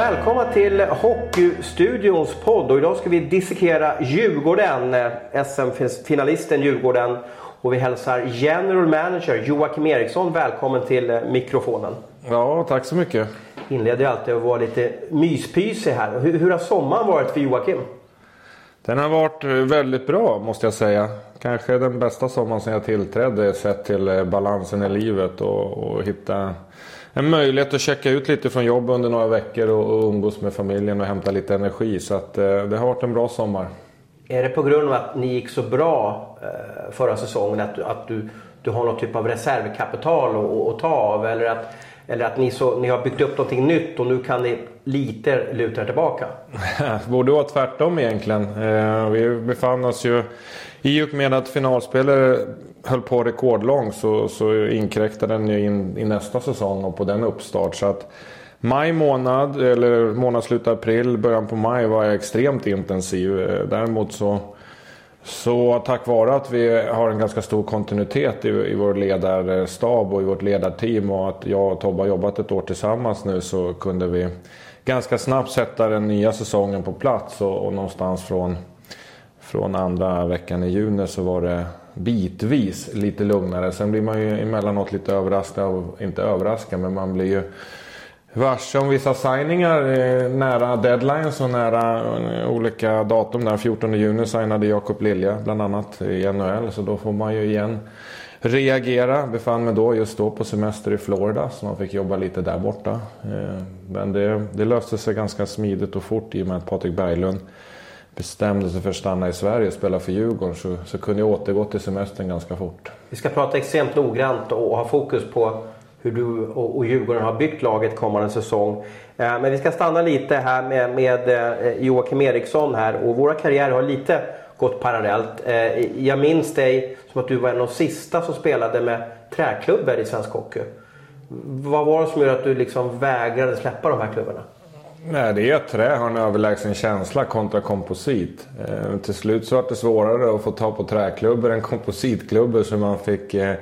Välkomna till Hockeystudions podd och idag ska vi dissekera Djurgården, eh, SM-finalisten Djurgården. Och vi hälsar General Manager Joakim Eriksson välkommen till eh, mikrofonen. Ja, tack så mycket. Inleder alltid att vara lite myspysig här. Hur, hur har sommaren varit för Joakim? Den har varit eh, väldigt bra måste jag säga. Kanske den bästa sommaren sedan jag tillträdde sett till balansen i livet och, och hitta en möjlighet att checka ut lite från jobb under några veckor och, och umgås med familjen och hämta lite energi. Så att, eh, det har varit en bra sommar. Är det på grund av att ni gick så bra eh, förra säsongen att, att du, du har någon typ av reservkapital att, att ta av? Eller att, eller att ni, så, ni har byggt upp någonting nytt och nu kan ni lite luta er tillbaka? Borde vara tvärtom egentligen. Eh, vi befann oss ju i och med att finalspelet höll på rekordlångt så, så inkräktade den ju in i nästa säsong och på den uppstart. Så att maj månad, eller månadsslut april, början på maj var jag extremt intensiv. Däremot så, så tack vare att vi har en ganska stor kontinuitet i, i vår ledarstab och i vårt ledarteam och att jag och Tobbe har jobbat ett år tillsammans nu så kunde vi ganska snabbt sätta den nya säsongen på plats och, och någonstans från från andra veckan i juni så var det bitvis lite lugnare. Sen blir man ju emellanåt lite överraskad, inte överraskad men man blir ju varse om vissa signingar eh, nära deadlines och nära eh, olika datum. Den 14 juni signade Jakob Lilja bland annat i NHL så då får man ju igen reagera. Befann mig då just då på semester i Florida så man fick jobba lite där borta. Eh, men det, det löste sig ganska smidigt och fort i och med att Patrik Berglund bestämde sig för att stanna i Sverige och spela för Djurgården så, så kunde jag återgå till semestern ganska fort. Vi ska prata extremt noggrant och ha fokus på hur du och, Djurgården har byggt laget kommande säsong. Eh, men vi ska stanna lite här med, med eh, Joakim Eriksson här och våra karriärer har lite gått parallellt. Eh, jag minns dig som att du var en av de sista som spelade med träklubbor i svensk hockey. Vad var det som gjorde att du liksom vägrade släppa de här klubborna? Nej, det är att trä har en överlägsen känsla kontra komposit. Eh, till slut så var det svårare att få ta på träklubbor än kompositklubbor så man fick, eh,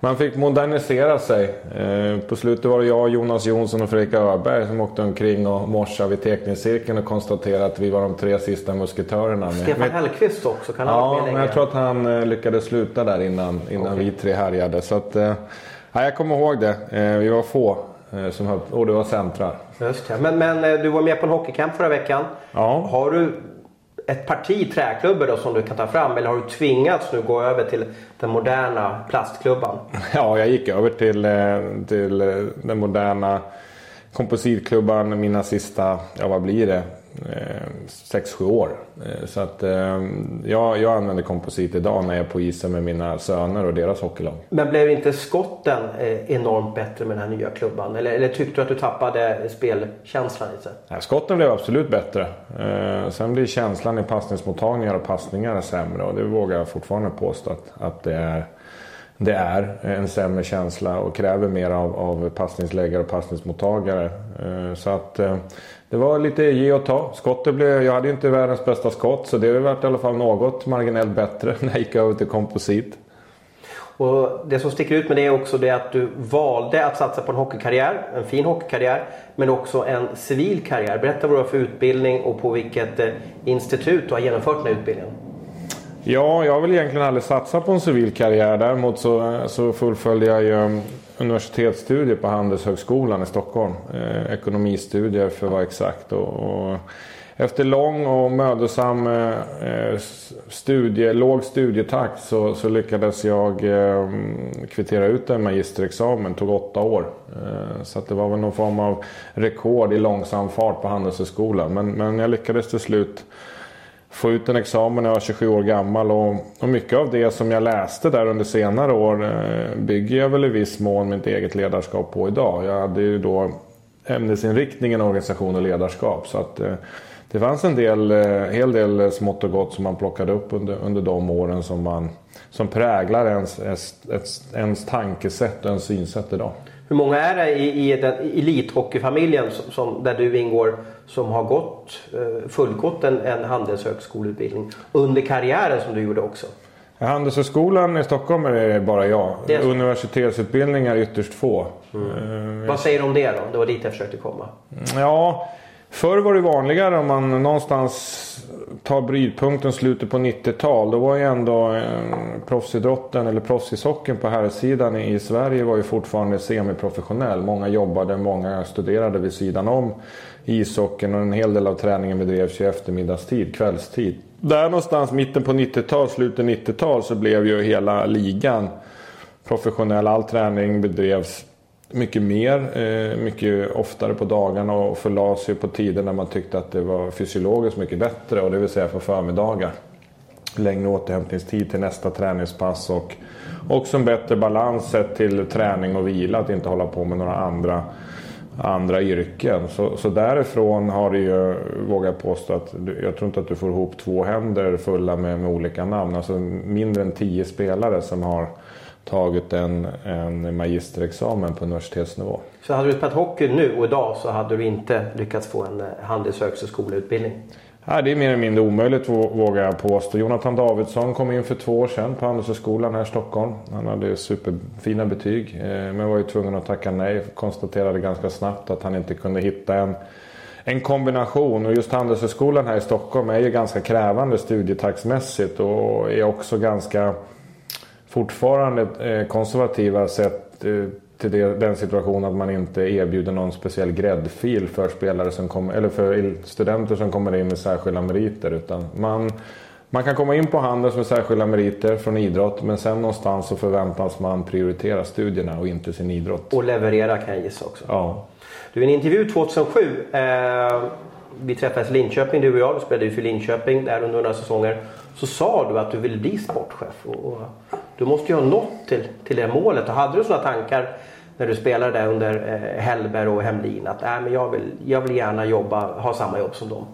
man fick modernisera sig. Eh, på slutet var det jag, Jonas Jonsson och Fredrik Öberg som åkte omkring och morsade vid teckningscirkeln och konstaterade att vi var de tre sista musketörerna. Stefan Hellqvist också, kan Ja, men jag tror att han eh, lyckades sluta där innan, innan okay. vi tre härjade. Så att, eh, jag kommer ihåg det. Eh, vi var få Eh, som höll, och det var centrar. Just det. Men, men eh, du var med på en hockeycamp förra veckan. Ja. Har du ett parti träklubbor då som du kan ta fram eller har du tvingats nu gå över till den moderna plastklubban? Ja, jag gick över till, eh, till den moderna kompositklubban mina sista, ja vad blir det, 6-7 år. Eh, så att eh, jag, jag använder komposit idag när jag är på isen med mina söner och deras hockeylag. Men blev inte skotten eh, enormt bättre med den här nya klubban? Eller, eller tyckte du att du tappade spelkänslan lite? Ja, skotten blev absolut bättre. Sen blir känslan i passningsmottagningar och passningar sämre och det vågar jag fortfarande påstå att, att det är det är en sämre känsla och kräver mer av, av passningsläggare och passningsmottagare. Eh, så att eh, det var lite ge och ta. Skottet blev, jag hade ju inte världens bästa skott så det varit i alla fall något marginellt bättre när jag gick över till komposit. Och det som sticker ut med det är också det att du valde att satsa på en hockeykarriär, en fin hockeykarriär, men också en civil karriär. Berätta vad du har för utbildning och på vilket eh, institut du har genomfört den här utbildningen. Ja, jag har väl egentligen aldrig satsat på en civil karriär. Däremot så, så fullföljde jag ju um, universitetsstudier på Handelshögskolan i Stockholm. Eh, ekonomistudier för att vara exakt. Och, och efter lång och mödosam eh, eh studie, låg studietakt så, så lyckades jag eh, um, kvittera ut en magisterexamen. Det tog åtta år. Eh, så det var väl någon form av rekord i långsam fart på Handelshögskolan. Men, men jag lyckades till slut få ut en examen när jag var 27 år gammal. Och, och mycket av det som jag läste där under senare år eh, bygger jag väl i viss mån mitt eget ledarskap på idag. Jag hade ju då ämnesinriktningen organisation och ledarskap. Så att eh, det fanns en del, eh, hel del smått och gott som man plockade upp under, under de åren som, man, som präglar ens, ens, ens tankesätt och ens synsätt idag. Hur många är det i, i den elithockeyfamiljen som, som, där du ingår som har gått, eh, fullgått en, en handelshögskoleutbildning under karriären som du gjorde också? Handelshögskolan i Stockholm är det bara jag. Det är... Universitetsutbildningar ytterst få. Mm. Uh, Vad säger du om det då? Det var dit jag försökte komma. Ja, Förr var det vanligare om man någonstans tar brytpunkten slutet på 90-tal. Då var ju ändå eh, proffsidrotten eller proffsishockeyn på här sidan i Sverige var ju fortfarande semiprofessionell. Många jobbade, många studerade vid sidan om ishockeyn och en hel del av träningen bedrevs ju eftermiddagstid, kvällstid. Där någonstans mitten på 90-tal, slutet 90-tal så blev ju hela ligan professionell. All träning bedrevs mycket mer, eh, mycket oftare på dagarna och förlade sig på tider när man tyckte att det var fysiologiskt mycket bättre och det vill säga på förmiddagar. Längre återhämtningstid till nästa träningspass och också en bättre balans sett till träning och vila. Att inte hålla på med några andra, andra yrken. Så, så därifrån har det ju, vågar jag påstå, att jag tror inte att du får ihop två händer fulla med, med olika namn. Alltså mindre än tio spelare som har tagit en, en magisterexamen på universitetsnivå. Så hade du spelat hockey nu och idag så hade du inte lyckats få en eh, Handelshögskoleutbildning? Nej, det är mer eller mindre omöjligt vågar jag påstå. Jonathan Davidsson kom in för två år sedan på Handelshögskolan här i Stockholm. Han hade superfina betyg eh, men var ju tvungen att tacka nej. Konstaterade ganska snabbt att han inte kunde hitta en, en kombination. Och just Handelshögskolan här i Stockholm är ju ganska krävande studietaktsmässigt och är också ganska fortfarande eh, konservativa sett eh, till den situationen att man inte erbjuder någon speciell gräddfil för spelare som kommer, eller för studenter som kommer in med särskilda meriter. Utan man, man kan komma in på Handels med särskilda meriter från idrott men sen någonstans så förväntas man prioritera studierna och inte sin idrott. Och leverera kan jag gissa också. Ja. Du, i en intervju 2007 eh, vi träffades i Linköping du och jag. Du spelade ju för Linköping där under några säsonger. Så sa du att du ville bli sportchef. Och, och du måste ju ha nått till, till det målet. Och hade du sådana tankar när du spelade där under eh, Hellberg och Hemlin att äh, men jag, vill, jag vill gärna jobba, ha samma jobb som dem?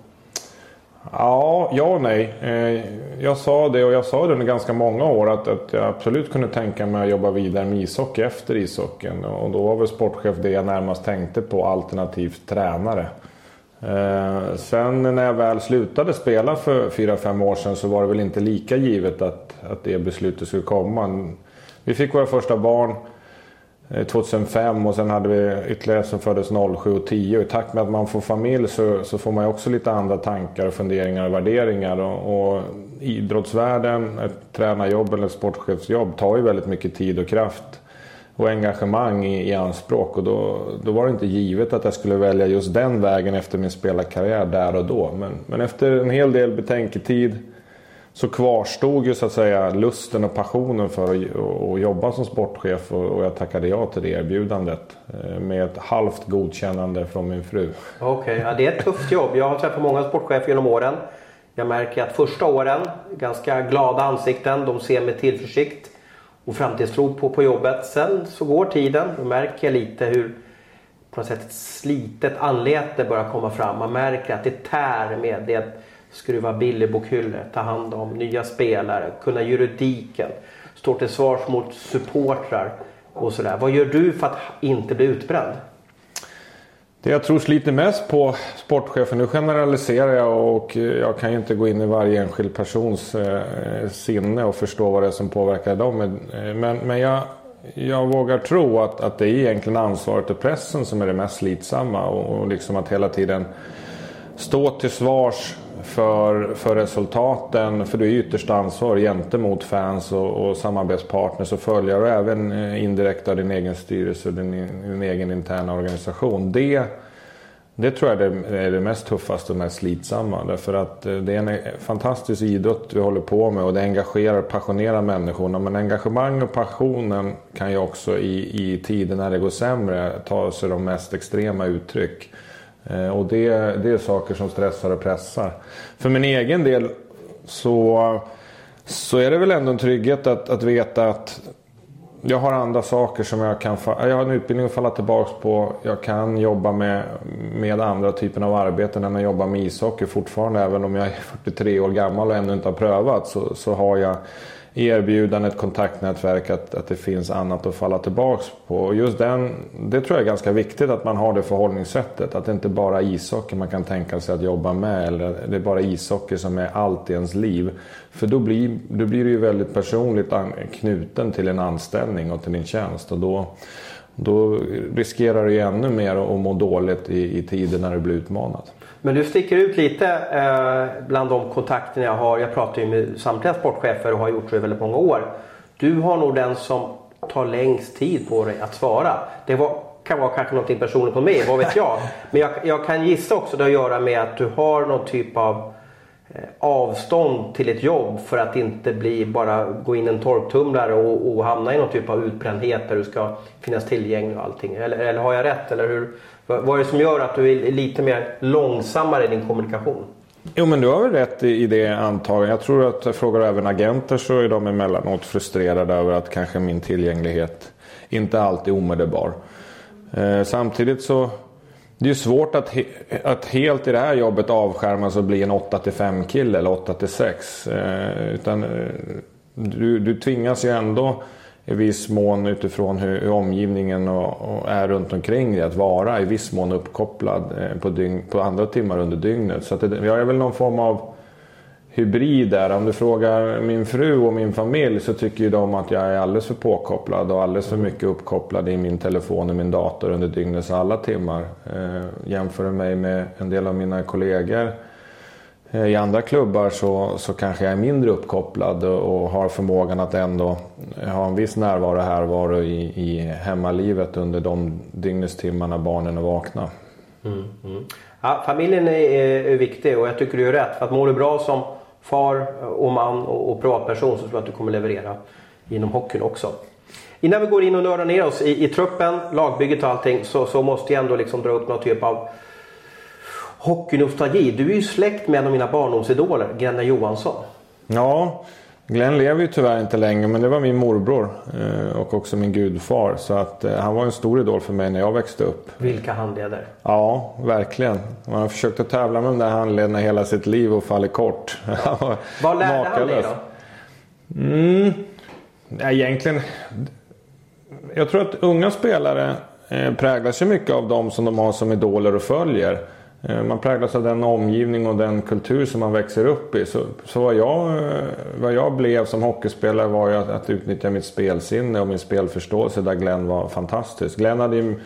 Ja, ja och nej. Eh, jag sa det och jag sa det under ganska många år att, att jag absolut kunde tänka mig att jobba vidare med ishockey efter ishockeyn. Och då var väl sportchef det jag närmast tänkte på alternativt tränare. Eh, sen när jag väl slutade spela för 4-5 år sedan så var det väl inte lika givet att, att det beslutet skulle komma. Vi fick våra första barn eh, 2005 och sen hade vi ytterligare som föddes 07 och 10. Och I takt med att man får familj så, så får man ju också lite andra tankar, funderingar och värderingar. Och, och idrottsvärlden, ett tränarjobb eller ett sportchefsjobb tar ju väldigt mycket tid och kraft och engagemang i, i anspråk. Och då, då var det inte givet att jag skulle välja just den vägen efter min spelarkarriär där och då. Men, men efter en hel del betänketid så kvarstod ju så att säga lusten och passionen för att, att jobba som sportchef och, och jag tackade ja till det erbjudandet. Eh, med ett halvt godkännande från min fru. Okej, okay, ja, det är ett tufft jobb. Jag har träffat många sportchefer genom åren. Jag märker att första åren, ganska glada ansikten, de ser med tillförsikt och framtidstro på, på jobbet. Sen så går tiden och märker jag lite hur på något sätt ett slitet anlete börjar komma fram. Man märker att det tär med det skruva billigbokhyllor, ta hand om nya spelare, kunna juridiken, stå till svars mot supportrar och sådär. Vad gör du för att inte bli utbränd? Det jag tror sliter mest på sportchefen, nu generaliserar jag och eh, jag kan ju inte gå in i varje enskild persons eh, sinne och förstå vad det är som påverkar dem. Eh, men, men jag, jag vågar tro att, att det är egentligen ansvaret och pressen som är det mest slitsamma och, och liksom att hela tiden stå till svars för, för resultaten. För du är ytterst ansvarig gentemot fans och, och samarbetspartners och följare och även eh, indirekt av din egen styrelse och din, din egen interna organisation. Det, det tror jag är det mest tuffaste och mest slitsamma. Därför att eh, det är en eh, fantastisk idrott vi håller på med och det engagerar och passionerar människorna. Men engagemang och passionen kan ju också i, i tider när det går sämre ta sig de mest extrema uttryck. Eh, och det, det är saker som stressar och pressar. För min egen del så, så är det väl ändå en trygghet att, att veta att jag har andra saker som jag kan... Jag har en utbildning att falla tillbaka på. Jag kan jobba med, med andra typer av arbeten än att jobba med ishockey fortfarande. Även om jag är 43 år gammal och ännu inte har prövat så, så har jag erbjudandet, kontaktnätverk, att, att det finns annat att falla tillbaks på. Och just den, det tror jag är ganska viktigt att man har det förhållningssättet. Att det inte bara är ishockey man kan tänka sig att jobba med. Eller det är bara ishockey som är allt i ens liv. För då blir, då blir du ju väldigt personligt knuten till en anställning och till din tjänst. Och då, då riskerar du ju ännu mer att må dåligt i, i tider när du blir utmanad. Men du sticker ut lite eh, bland de kontakterna jag har. Jag pratar ju med samtliga sportchefer och har gjort det i väldigt många år. Du har nog den som tar längst tid på dig att svara. Det var, kan vara kanske något personligt på mig, vad vet jag. Men jag, jag kan gissa också det har att göra med att du har någon typ av Eh, avstånd till ett jobb för att inte bli bara gå in en torktumlare och, och hamna i någon typ av utbrändhet där du ska finnas tillgänglig och allting. Eller, eller har jag rätt? Eller hur? Vad är det som gör att du är lite mer långsammare i din kommunikation? Jo men du har väl rätt i, det antagandet. Jag tror att jag frågar även agenter så är de emellanåt frustrerade över att kanske min tillgänglighet inte alltid är omedelbar. Eh, samtidigt så det är ju svårt att, he att helt i det här jobbet avskärmas och bli en 8-5 kille eller 8-6. Eh, utan eh, du, du tvingas ju ändå i viss mån utifrån hur, hur omgivningen och, och, är runt omkring dig att vara i viss mån uppkopplad eh, på, dygn, på andra timmar under dygnet. Så att det, jag är väl någon form av hybrid där. Om du frågar min fru och min familj så tycker ju de att jag är alldeles för påkopplad och alldeles för mycket uppkopplad i min telefon och min dator under dygnets alla timmar. Eh, jämför mig med en del av mina kollegor eh, I andra klubbar så, så kanske jag är mindre uppkopplad och har förmågan att ändå ha en viss närvaro här var i, i hemmalivet under de dygnestimmarna barnen är vakna. Mm, mm. Ja, familjen är, är, viktig och jag tycker du är rätt. För att mår du bra som far och man och, och privatperson så tror jag att du kommer leverera inom hockeyn också. Innan vi går in och nördar ner oss i, i truppen, lagbygget och allting så, så måste jag ändå liksom dra upp någon typ av hockeynostalgi. Du är ju släkt med en av mina barndomsidoler, Glenn Johansson. Ja, Glenn lever ju tyvärr inte längre men det var min morbror eh, och också min gudfar. Så att eh, han var en stor idol för mig när jag växte upp. Vilka handleder? Ja, verkligen. Man har försökt att tävla med de där handlederna hela sitt liv och fallit kort. Vad lärde han dig då? Mm, egentligen... Jag tror att unga spelare eh, präglas ju mycket av de som de har som idoler och följer. Eh, man präglas av den omgivning och den kultur som man växer upp i. Så, så vad, jag, eh, vad jag blev som hockeyspelare var ju att, att utnyttja mitt spelsinne och min spelförståelse där Glenn var fantastisk. Glenn hade ju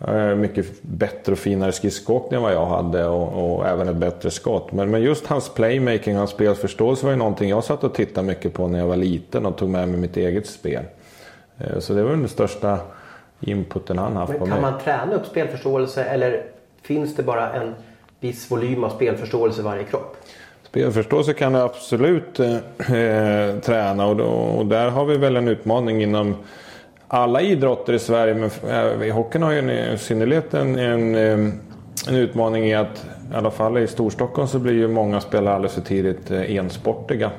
eh, mycket bättre och finare skridskoåkning än vad jag hade och, och, även ett bättre skott. Men, men just hans playmaking, hans spelförståelse var ju någonting jag satt och tittade mycket på när jag var liten och tog med mig mitt eget spel. Så det var den största inputen han haft men på mig. Kan man träna upp spelförståelse eller Finns det bara en viss volym av spelförståelse i varje kropp? Spelförståelse kan du absolut eh, eh, träna och, då, och där har vi väl en utmaning inom alla idrotter i Sverige. Men eh, hockeyn har ju en, i synnerhet en, en, eh, en utmaning i att i alla fall i Storstockholm så blir ju många spelare alldeles för tidigt eh, ensportiga.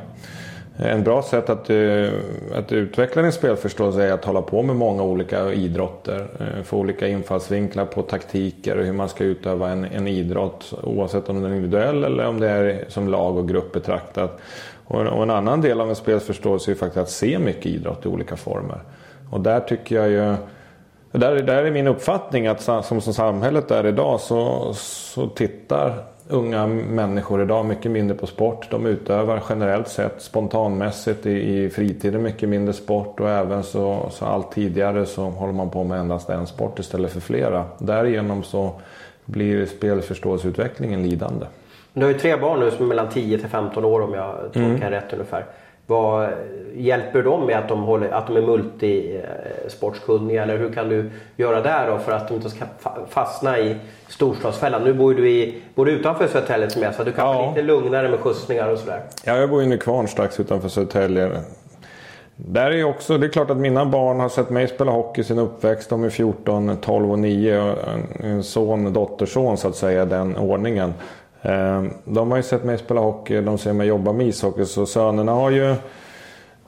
En bra sätt att, eh, att utveckla din spelförståelse är att hålla på med många olika idrotter. Eh, få olika infallsvinklar på taktiker och hur man ska utöva en, en idrott. Oavsett om den är individuell eller om det är som lag och grupp betraktat. Och, och en annan del av en spelförståelse är ju faktiskt att se mycket idrott i olika former. Och där tycker jag ju där, där är min uppfattning att som, som samhället är idag så, så tittar unga människor idag mycket mindre på sport. De utövar generellt sett spontanmässigt i, i fritiden mycket mindre sport och även så, så allt tidigare så håller man på med endast en sport istället för flera. Därigenom så blir spelförståelseutvecklingen lidande. Du har ju tre barn nu som är mellan 10 till 15 år om jag tolkar mm. rätt ungefär. Vad hjälper de med att de, håller, att de är multisportskunniga eller hur kan du göra där då för att de inte ska fastna i storstadsfällan? Nu bor du, i, bor du utanför Södertälje som jag sa, du kan ja. lite lugnare med skjutsningar och sådär. Ja, jag bor i Nykvarn strax utanför Södertälje. Där är också, det är klart att mina barn har sett mig spela hockey sin uppväxt. De är 14, 12 och 9. En son, dotterson så att säga, den ordningen. Ehm, de har ju sett mig spela hockey, de ser mig jobba med ishockey. Så sönerna har ju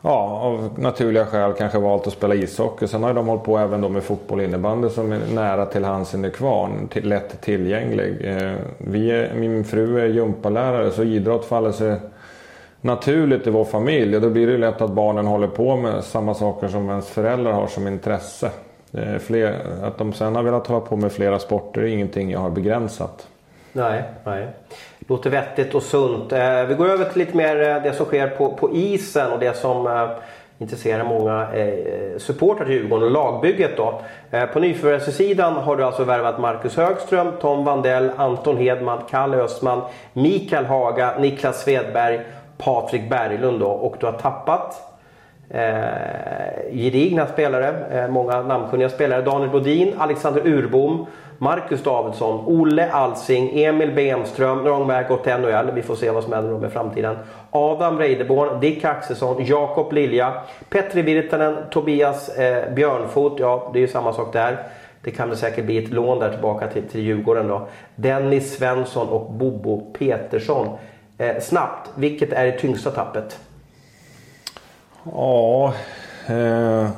ja, av naturliga skäl kanske valt att spela ishockey. Sen har de hållit på även då med fotboll och innebandy som är nära till hands inne kvarn. Lätt tillgänglig. Ehm, vi är, min fru är gympalärare så idrott faller sig naturligt i vår familj. Och då blir det lätt att barnen håller på med samma saker som ens föräldrar har som intresse. Ehm, fler, att de sen har velat hålla på med flera sporter är ingenting jag har begränsat. Nej, nej. Låter vettigt och sunt. Eh, vi går över till lite mer eh, det som sker på, på isen och det som eh, intresserar många eh, supportrar till Djurgården och lagbygget då. Eh, på nyförvärvssidan har du alltså värvat Marcus Högström, Tom Vandell, Anton Hedman, Kalle Östman, Mikael Haga, Niklas Svedberg, Patrik Berglund då. Och du har tappat Eh, gedigna spelare, eh, många namnkunniga spelare. Daniel Bodin, Alexander Urbom, Marcus Davidsson, Olle Alsing, Emil Bemström. Nu och NHL. Vi får se vad som händer med framtiden. Adam Reideborn, Dick Axelsson, Jakob Lilja, Petri Virtanen, Tobias eh, Björnfot. Ja, det är ju samma sak där. Det kan det säkert bli ett lån där tillbaka till, till Djurgården då. Dennis Svensson och Bobo Petersson. Eh, snabbt, vilket är det tyngsta tappet? Ja, eh,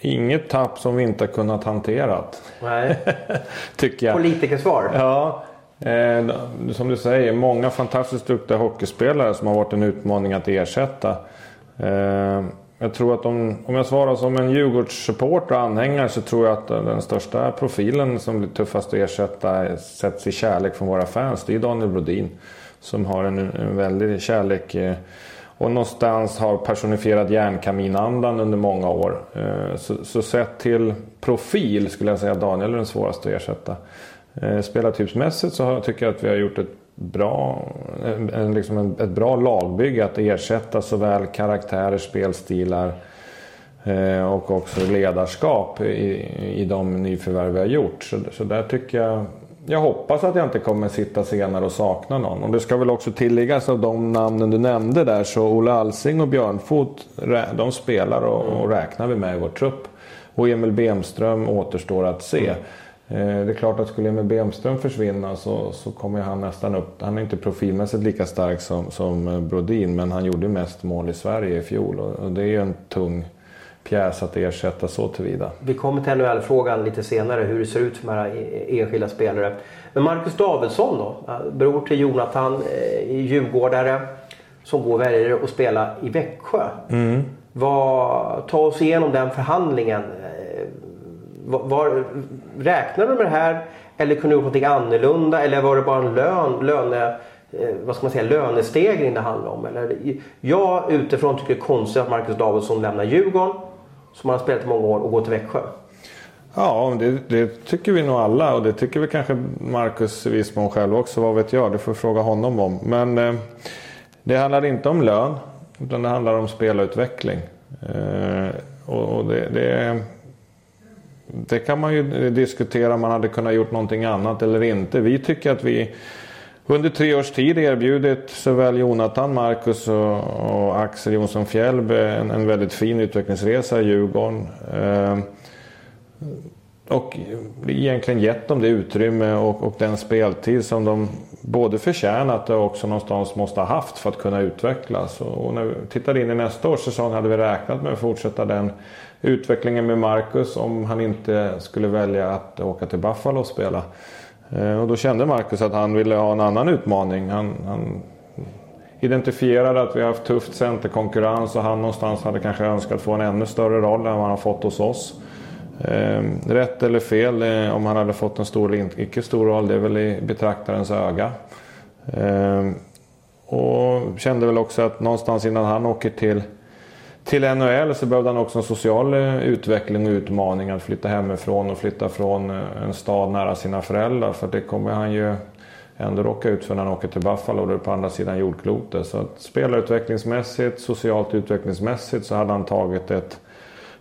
inget tapp som vi inte har kunnat hantera. Nej. Tycker jag. Politikersvar. Ja, eh, som du säger, många fantastiskt duktiga hockeyspelare som har varit en utmaning att ersätta. Eh, jag tror att om, om jag svarar som en Djurgårdssupporter och anhängare så tror jag att den största profilen som blir tuffast att ersätta sätts i kärlek från våra fans. Det är Daniel Brodin. Som har en, en väldig kärlek eh, och någonstans har personifierat järnkaminandan under många år. Eh, så, så sett till profil skulle jag säga att Daniel är den svåraste att ersätta. Eh, spelartypsmässigt så tycker jag att vi har gjort ett bra, en, liksom en, ett bra lagbygge att ersätta såväl karaktärer, spelstilar eh, och också ledarskap i, i de nyförvärv vi har gjort. Så, så där tycker jag jag hoppas att jag inte kommer sitta senare och sakna någon. Och det ska väl också tilläggas av de namnen du nämnde där så Olle Alsing och Björnfot de spelar och, och räknar vi med i vår trupp. Och Emil Bemström återstår att se. Mm. Det är klart att skulle Emil Bemström försvinna så, så kommer han nästan upp. Han är inte profilmässigt lika stark som, som Brodin men han gjorde mest mål i Sverige i fjol och, och det är ju en tung pjäs att ersätta så tillvida. Vi kommer till NHL-frågan lite senare hur det ser ut för de här enskilda spelare. Men Marcus Davidsson då? Bror till Jonathan, eh, djurgårdare som går väljer att spela i Växjö. Mm. Vad, ta oss igenom den förhandlingen. Eh, var, var, räknade du med det här? Eller kunde du gjort något annorlunda? Eller var det bara en lön, löne, eh, vad ska man säga, lönestegring det handlade om? Eller, jag utifrån tycker det är konstigt att Marcus Davidsson lämnar Djurgården som han har spelat i många år och gå till Växjö? Ja, det, det, tycker vi nog alla och det tycker vi kanske Marcus i viss mån själv också. Vad vet jag, det får fråga honom om. Men eh, det handlar inte om lön utan det handlar om spelutveckling. Eh, och, och det, det, det, kan man ju diskutera om man hade kunnat gjort någonting annat eller inte. Vi tycker att vi under tre års tid erbjudit såväl Jonathan, Marcus och, och Axel Jonsson Fjällby en, en, väldigt fin utvecklingsresa i Djurgården. Eh, och egentligen gett dem det utrymme och, och, den speltid som de både förtjänat och också någonstans måste ha haft för att kunna utvecklas. Och, och när vi tittar in i nästa års säsong hade vi räknat med att fortsätta den utvecklingen med Marcus om han inte skulle välja att åka till Buffalo och spela. Eh, och då kände Marcus att han ville ha en annan utmaning. Han, han identifierade att vi har haft tufft centerkonkurrens och han någonstans hade kanske önskat få en ännu större roll än vad han har fått hos oss. Ehm, rätt eller fel om han hade fått en stor eller icke stor roll, det är väl i betraktarens öga. Ehm, och kände väl också att någonstans innan han åker till till NHL så behövde han också en social eh, utveckling och utmaning att flytta hemifrån och flytta från eh, en stad nära sina föräldrar. För det kommer han ju ändå råka ut för när han åker till Buffalo, det är på andra sidan jordklotet. Så att spelarutvecklingsmässigt, socialt utvecklingsmässigt så hade han tagit ett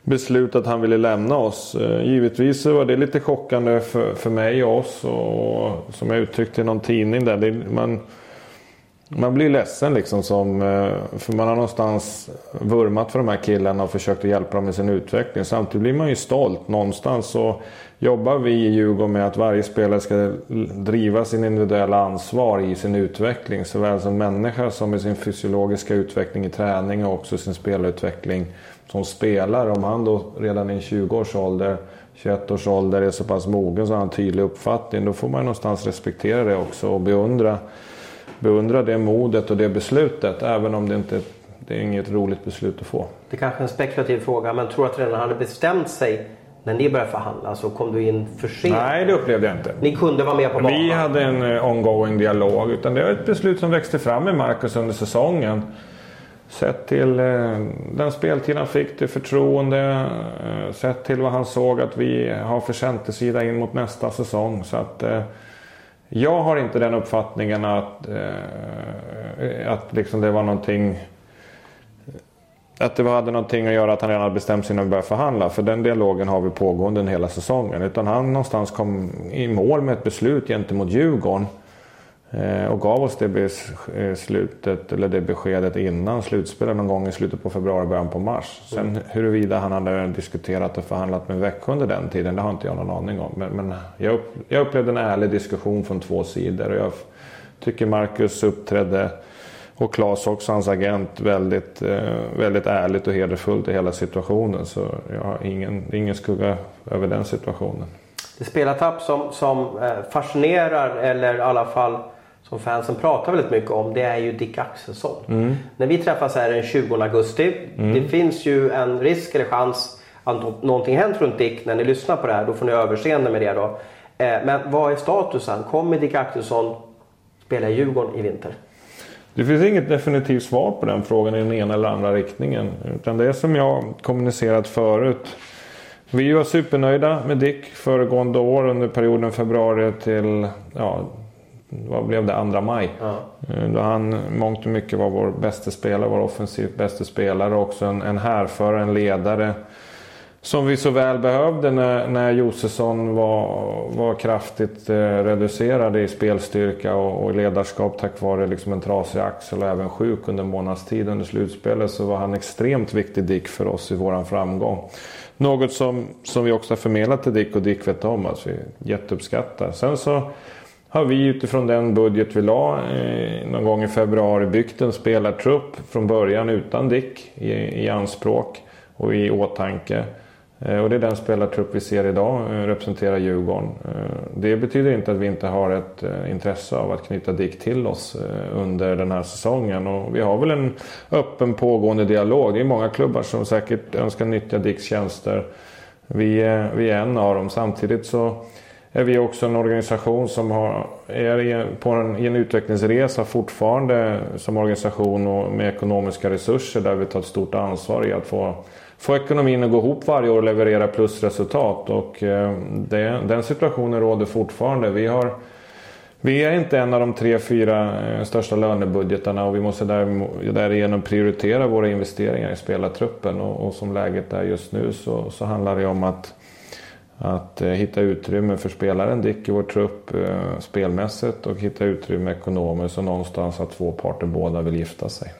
beslut att han ville lämna oss. Eh, givetvis så var det lite chockande för, för mig och oss och som jag uttryckte i någon tidning där. Det, man, man blir ledsen liksom som, eh, för man har någonstans vurmat för de här killarna och försökt att hjälpa dem med sin utveckling. Samtidigt blir man ju stolt. Någonstans så jobbar vi i Djurgården med att varje spelare ska driva sin individuella ansvar i sin utveckling. Såväl som människa som i sin fysiologiska utveckling i träning och också sin spelutveckling som spelare. Om han då redan i 20 års ålder 21 års ålder är så pass mogen så har han en tydlig uppfattning. Då får man någonstans respektera det också och beundra beundra det modet och det beslutet. Även om det inte det är inget roligt beslut att få. Det är kanske är en spekulativ fråga men tror att redan hade bestämt sig när ni började förhandla så kom du in för sent? Nej, det upplevde jag inte. Ni kunde vara med på banan? Vi hade en uh, ongoing dialog. Utan det var ett beslut som växte fram med Marcus under säsongen. Sett till eh, den speltid han fick, det förtroende, eh, sett till vad han såg att vi har för centersida in mot nästa säsong. Så att, eh, jag har inte den uppfattningen att, eh, att liksom det var någonting att det hade någonting att göra att han redan hade bestämt sig innan vi började förhandla. För den dialogen har vi pågående hela säsongen. Utan han någonstans kom i mål med ett beslut gentemot Djurgården. Eh, och gav oss det beslutet, eller det beskedet innan slutspelet någon gång i slutet på februari, början på mars. Sen mm. huruvida han hade diskuterat och förhandlat med Växjö under den tiden, det har inte jag någon aning om. Men, men jag, upp, jag upplevde en ärlig diskussion från två sidor. Och jag tycker Marcus uppträdde, och Claes också, hans agent, väldigt, eh, väldigt ärligt och hederfullt i hela situationen. Så jag har ingen, ingen skugga över den situationen. Det spelartapp som, som eh, fascinerar, eller i alla fall som fansen pratar väldigt mycket om det är ju Dick Axelsson. Mm. När vi träffas här den 20 augusti. Mm. Det finns ju en risk eller chans att någonting hänt runt Dick när ni lyssnar på det här. Då får ni överseende med det då. Eh, men vad är statusen? Kommer Dick Axelsson spela i Djurgården i vinter? Det finns inget definitivt svar på den frågan i den ena eller andra riktningen. Utan det är som jag kommunicerat förut. Vi var supernöjda med Dick föregående år under perioden februari till ja, vad blev det, andra maj. Ja. Eh, då han mångt och mycket var vår bästa spelare, vår offensivt bästa spelare och också en, en härförare, en ledare. Som vi så väl behövde när, när Josefsson var, var kraftigt eh, reducerad i spelstyrka och, och ledarskap tack vare liksom en trasig axel och även sjuk under en månads tid under slutspelet så var han extremt viktig Dick för oss i våran framgång. Något som, som vi också har förmedlat till Dick och Dick vet om att vi jätteuppskattar. Sen så har vi utifrån den budget vi la eh, någon gång i februari byggt en spelartrupp från början utan Dick i, i anspråk och i åtanke. Eh, och det är den spelartrupp vi ser idag eh, representerar Djurgården. Eh, det betyder inte att vi inte har ett eh, intresse av att knyta Dick till oss eh, under den här säsongen. Och vi har väl en öppen pågående dialog. Det är många klubbar som säkert önskar nyttja Dicks tjänster. Vi, eh, vi är en av dem. Samtidigt så är vi också en organisation som har, är på en, i en utvecklingsresa fortfarande som organisation och med ekonomiska resurser där vi tar ett stort ansvar i att få, få ekonomin att gå ihop varje år och leverera plusresultat. Och eh, det, den situationen råder fortfarande. Vi, har, vi är inte en av de tre, fyra eh, största lönebudgetarna och vi måste där, därigenom prioritera våra investeringar i spelartruppen. Och, och som läget är just nu så, så handlar det om att att eh, hitta utrymme för spelaren Dick i vår trupp eh, spelmässigt och hitta utrymme ekonomiskt och någonstans att två parter båda vill gifta sig.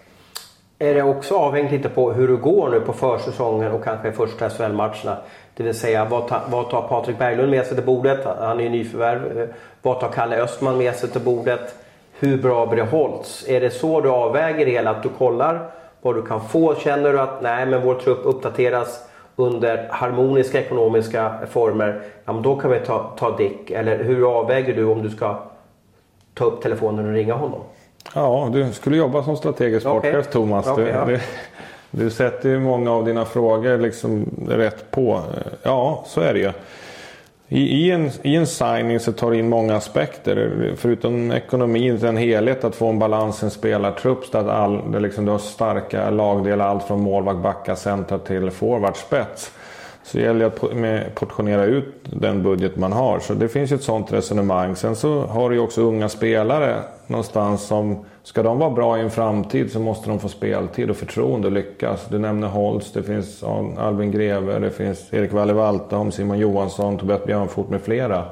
Är det också avhängigt lite på hur det går nu på försäsongen och kanske första SHL-matcherna? Det vill säga vad tar, vad tar Patrik Berglund med sig till bordet? Han är ju nyförvärv. Vad tar Kalle Östman med sig till bordet? Hur bra blir det hålls? Är det så du avväger det hela? Att du kollar vad du kan få? Känner du att nej men vår trupp uppdateras under harmoniska ekonomiska former, ja, men då kan vi ta, ta Dick. Eller hur avväger du om du ska ta upp telefonen och ringa honom? Ja, du skulle jobba som strategisk sportchef okay. Thomas. Okay, du, ja. du, du, sätter ju många av dina frågor liksom rätt på. Ja, så är det ju. I, i, en, I en signing så tar det in många aspekter. Förutom ekonomin, en helhet, att få en balans i en spelartrupp. Så att all, det liksom, du har starka lagdelar, allt från målvakt, backa, center till forward, spets. Så det gäller att portionera ut den budget man har. Så det finns ju ett sånt resonemang. Sen så har du ju också unga spelare någonstans som Ska de vara bra i en framtid så måste de få speltid och förtroende och lyckas. Du nämner Holst, det finns Albin Greve, det finns Erik Valle Walterholm, Simon Johansson, Tobias Björnfot med flera.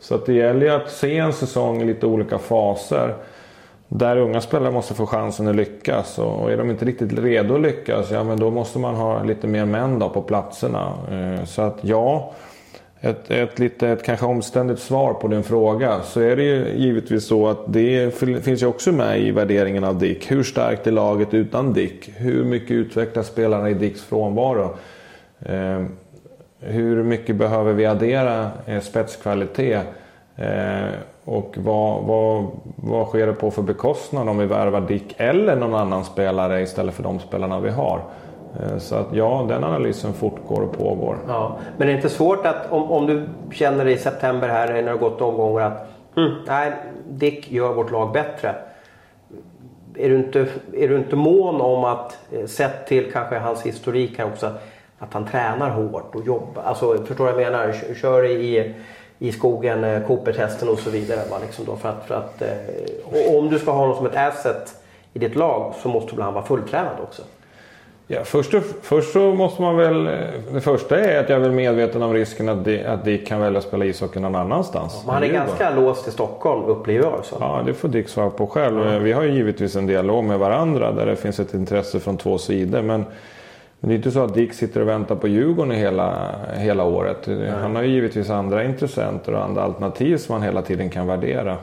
Så att det gäller ju att se en säsong i lite olika faser. Där unga spelare måste få chansen att lyckas. Och är de inte riktigt redo att lyckas, ja men då måste man ha lite mer män då på platserna. Eh, så att ja, ett, ett lite ett kanske omständigt svar på din fråga så är det ju givetvis så att det finns ju också med i värderingen av Dick. Hur starkt är laget utan Dick? Hur mycket utvecklas spelarna i Dicks frånvaro? Eh, hur mycket behöver vi addera eh, spetskvalitet? Eh, och vad, vad, vad sker det på för bekostnad om vi värvar Dick eller någon annan spelare istället för de spelarna vi har? Eh, så att ja, den analysen fortgår och pågår. Ja, men det är inte svårt att om, om du känner i september här när det har gått omgångar att mm, nej, Dick gör vårt lag bättre. är, du inte, är du inte mån om att, eh, sett till kanske hans historik här också, att han tränar hårt och jobbar? Alltså, förstår du vad jag menar? Kör i, i skogen, eh, Cooper-testen och så vidare. Va? Liksom då för att, för att, och om du ska ha honom som ett asset i ditt lag så måste han vara fulltränad också? Ja, först, och, först så måste man väl... Det första är att jag är väl medveten om risken att, de, att Dick kan välja att spela ishockey någon annanstans. Ja, han är ganska låst i Stockholm upplever jag så. Ja, det får Dick svara på själv. Mm. Vi har ju givetvis en dialog med varandra där det finns ett intresse från två sidor. Men, men det är inte så att Dick sitter och väntar på Djurgården hela, hela året. Mm. Han har ju givetvis andra intressenter och andra alternativ som han hela tiden kan värdera.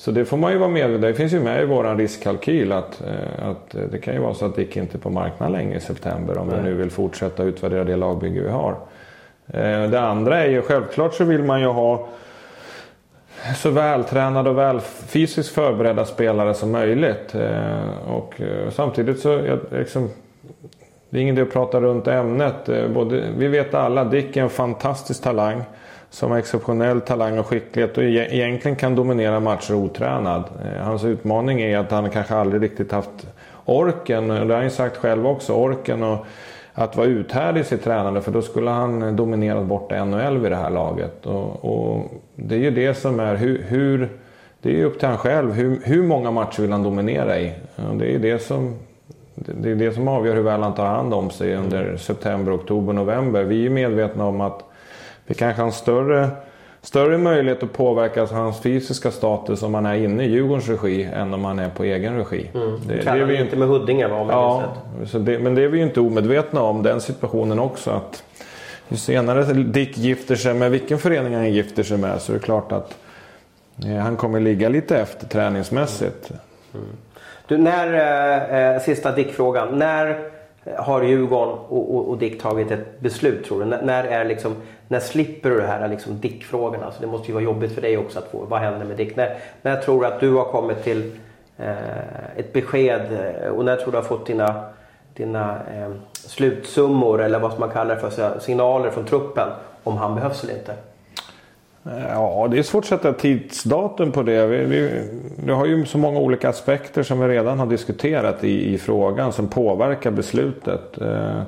Så det får man ju vara medveten Det finns ju med i vår riskkalkyl att, eh, att det kan ju vara så att Dick inte är på marknaden längre i september om Nej. vi nu vill fortsätta utvärdera det lagbygge vi har. Eh, det andra är ju självklart så vill man ju ha så vältränade och väl fysiskt förberedda spelare som möjligt. Eh, och samtidigt så liksom, det är ingen idé att prata runt ämnet. Både, vi vet alla, Dick är en fantastisk talang som har exceptionell talang och skicklighet och egentligen kan dominera matcher otränad. Eh, hans utmaning är att han kanske aldrig riktigt haft orken, och det har han ju sagt själv också, orken och att vara uthärdig i sitt tränande för då skulle han dominerat bort NHL vid det här laget. Och, och det är ju det som är hur, hur det är ju upp till han själv. Hur, hur många matcher vill han dominera i? Det är det som det är det som avgör hur väl han tar hand om sig under september, oktober, november. Vi är medvetna om att vi kanske har en större, större möjlighet att påverka hans fysiska status om man är inne i Djurgårdens regi än om man är på egen regi. Mm. Det, det är vi inte med Huddinge va? Ja, det, men det är vi ju inte omedvetna om den situationen också. att Ju senare Dick gifter sig med vilken förening han gifter sig med så är det klart att eh, han kommer ligga lite efter träningsmässigt. Mm. Du, när, eh, eh sista Dick-frågan. När har Djurgården och, och, och Dick tagit ett beslut tror du? N när, är liksom, när slipper du det här liksom Dick-frågorna? Alltså det måste ju vara jobbigt för dig också att få. Vad händer med Dick? När, när tror du att du har kommit till eh, ett besked eh, och när tror du du har fått dina, dina eh, slutsummor eller vad man kallar det för signaler från truppen om han behövs eller inte? Ja, det är svårt att sätta tidsdatum på det. Vi, vi, det har ju så många olika aspekter som vi redan har diskuterat i, i frågan som påverkar beslutet. Eh,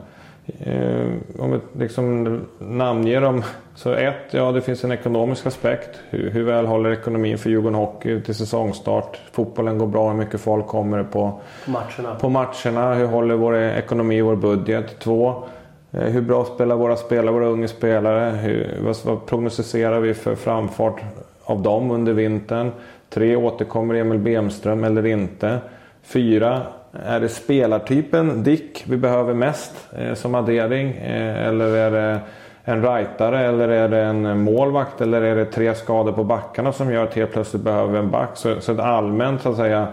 om vi liksom namnger dem. Så ett, ja det finns en ekonomisk aspekt. Hur, hur väl håller ekonomin för Djurgården Hockey till säsongstart? Fotbollen går bra, hur mycket folk kommer på, på matcherna? På matcherna. Hur håller vår ekonomi, vår budget? Två, Eh, hur bra spelar våra spelare, våra unga spelare? Hur, vad, vad prognostiserar vi för framfart av dem under vintern? Tre, återkommer Emil Bemström eller inte? Fyra, är det spelartypen Dick vi behöver mest eh, som addering? Eh, eller är det en rightare eller är det en målvakt eller är det tre skador på backarna som gör att helt plötsligt behöver en back? Så, så ett allmänt så att säga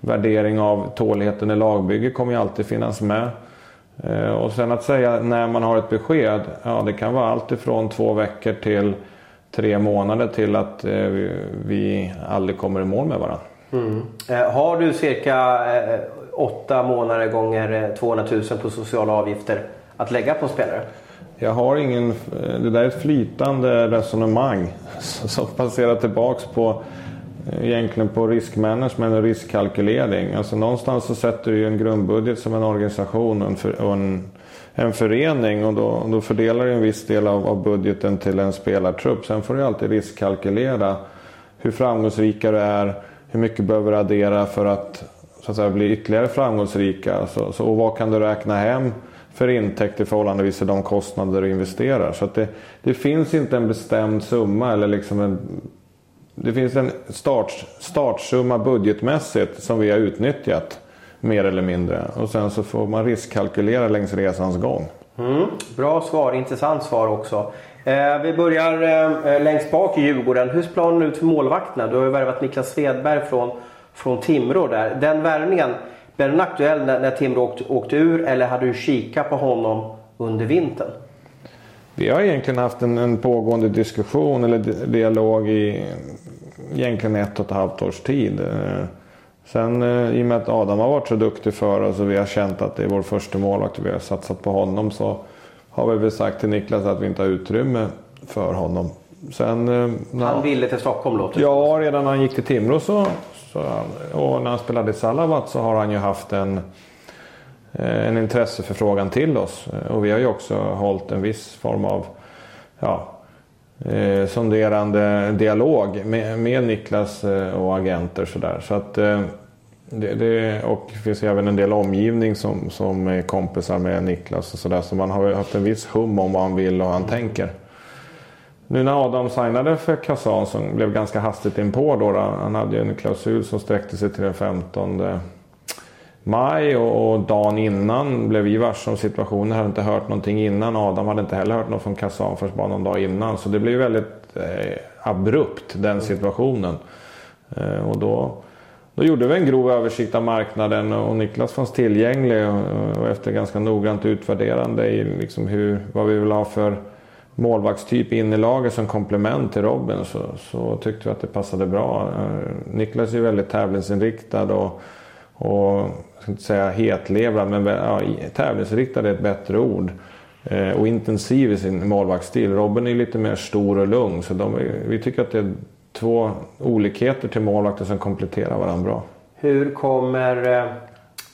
värdering av tåligheten i lagbygget kommer ju alltid finnas med. Eh, och sen att säga när man har ett besked. Ja, det kan vara allt ifrån två veckor till tre månader till att eh, vi aldrig kommer i mål med varandra. Mm. Eh, har du cirka eh, åtta månader gånger eh, 200 000 på sociala avgifter att lägga på spelare? Jag har ingen... Eh, det där är ett flytande resonemang som passerar tillbaks på eh, egentligen på riskmanagement och riskkalkylering. Alltså någonstans så sätter du ju en grundbudget som en organisation och en, för, och en, en förening och då, då fördelar du en viss del av, av, budgeten till en spelartrupp. Sen får du alltid riskkalkylera hur framgångsrika du är, hur mycket behöver du addera för att, så att säga, bli ytterligare framgångsrika. Så, så, och vad kan du räkna hem för intäkt i förhållande till de kostnader du investerar. Så att det, det finns inte en bestämd summa eller liksom en det finns en start, startsumma budgetmässigt som vi har utnyttjat mer eller mindre. Och sen så får man riskkalkylera längs resans gång. Mm, bra svar, intressant svar också. Eh, vi börjar eh, eh längst bak i Djurgården. Hur ser planen ut för målvakterna? Du har ju värvat Niklas Svedberg från, från Timrå där. Den värvningen, blev den aktuell när, när Timrå åkte, åkte ur eller hade du kikat på honom under vintern? Vi har egentligen haft en, en pågående diskussion eller dialog i egentligen ett och ett halvt års tid. Eh, sen eh, i och med att Adam har varit så duktig för oss och vi har känt att det är vår första målvakt och vi har satsat på honom så har vi väl sagt till Niklas att vi inte har utrymme för honom. Sen, eh, han ville till Stockholm låter Ja, redan när han gick till Timrå så, så, och när han spelade i Salavat så har han ju haft en, eh, en intresseförfrågan till oss. Och vi har ju också hållit en viss form av ja, eh, sonderande dialog med, med Niklas eh, och agenter. Så, där. så att, eh, det, det, och det finns även en del omgivning som, som är kompisar med Niklas. Och så, där, så man har haft en viss hum om vad han vill och vad han tänker. Nu när Adam signade för Kazan som blev ganska hastigt inpå då, då. Han hade ju en klausul som sträckte sig till den 15 maj och, dagen innan blev vi varse om situationen. Hade inte hört någonting innan. Adam hade inte heller hört något från Kazan förrän bara någon dag innan. Så det blev väldigt eh, abrupt den situationen. Eh, och då, då gjorde vi en grov översikt av marknaden och Niklas fanns tillgänglig och, och efter ganska noggrant utvärderande i liksom hur, vad vi vill ha för målvaktstyp in i laget som komplement till Robin så, så tyckte vi att det passade bra. Eh, Niklas är väldigt tävlingsinriktad och, och jag ska inte säga hetlevrad men ja, tävlingsinriktad är ett bättre ord. Eh, och intensiv i sin målvaktsstil. Robin är lite mer stor och lugn så de, vi tycker att det är två olikheter till målvakter som kompletterar varandra bra. Hur kommer eh,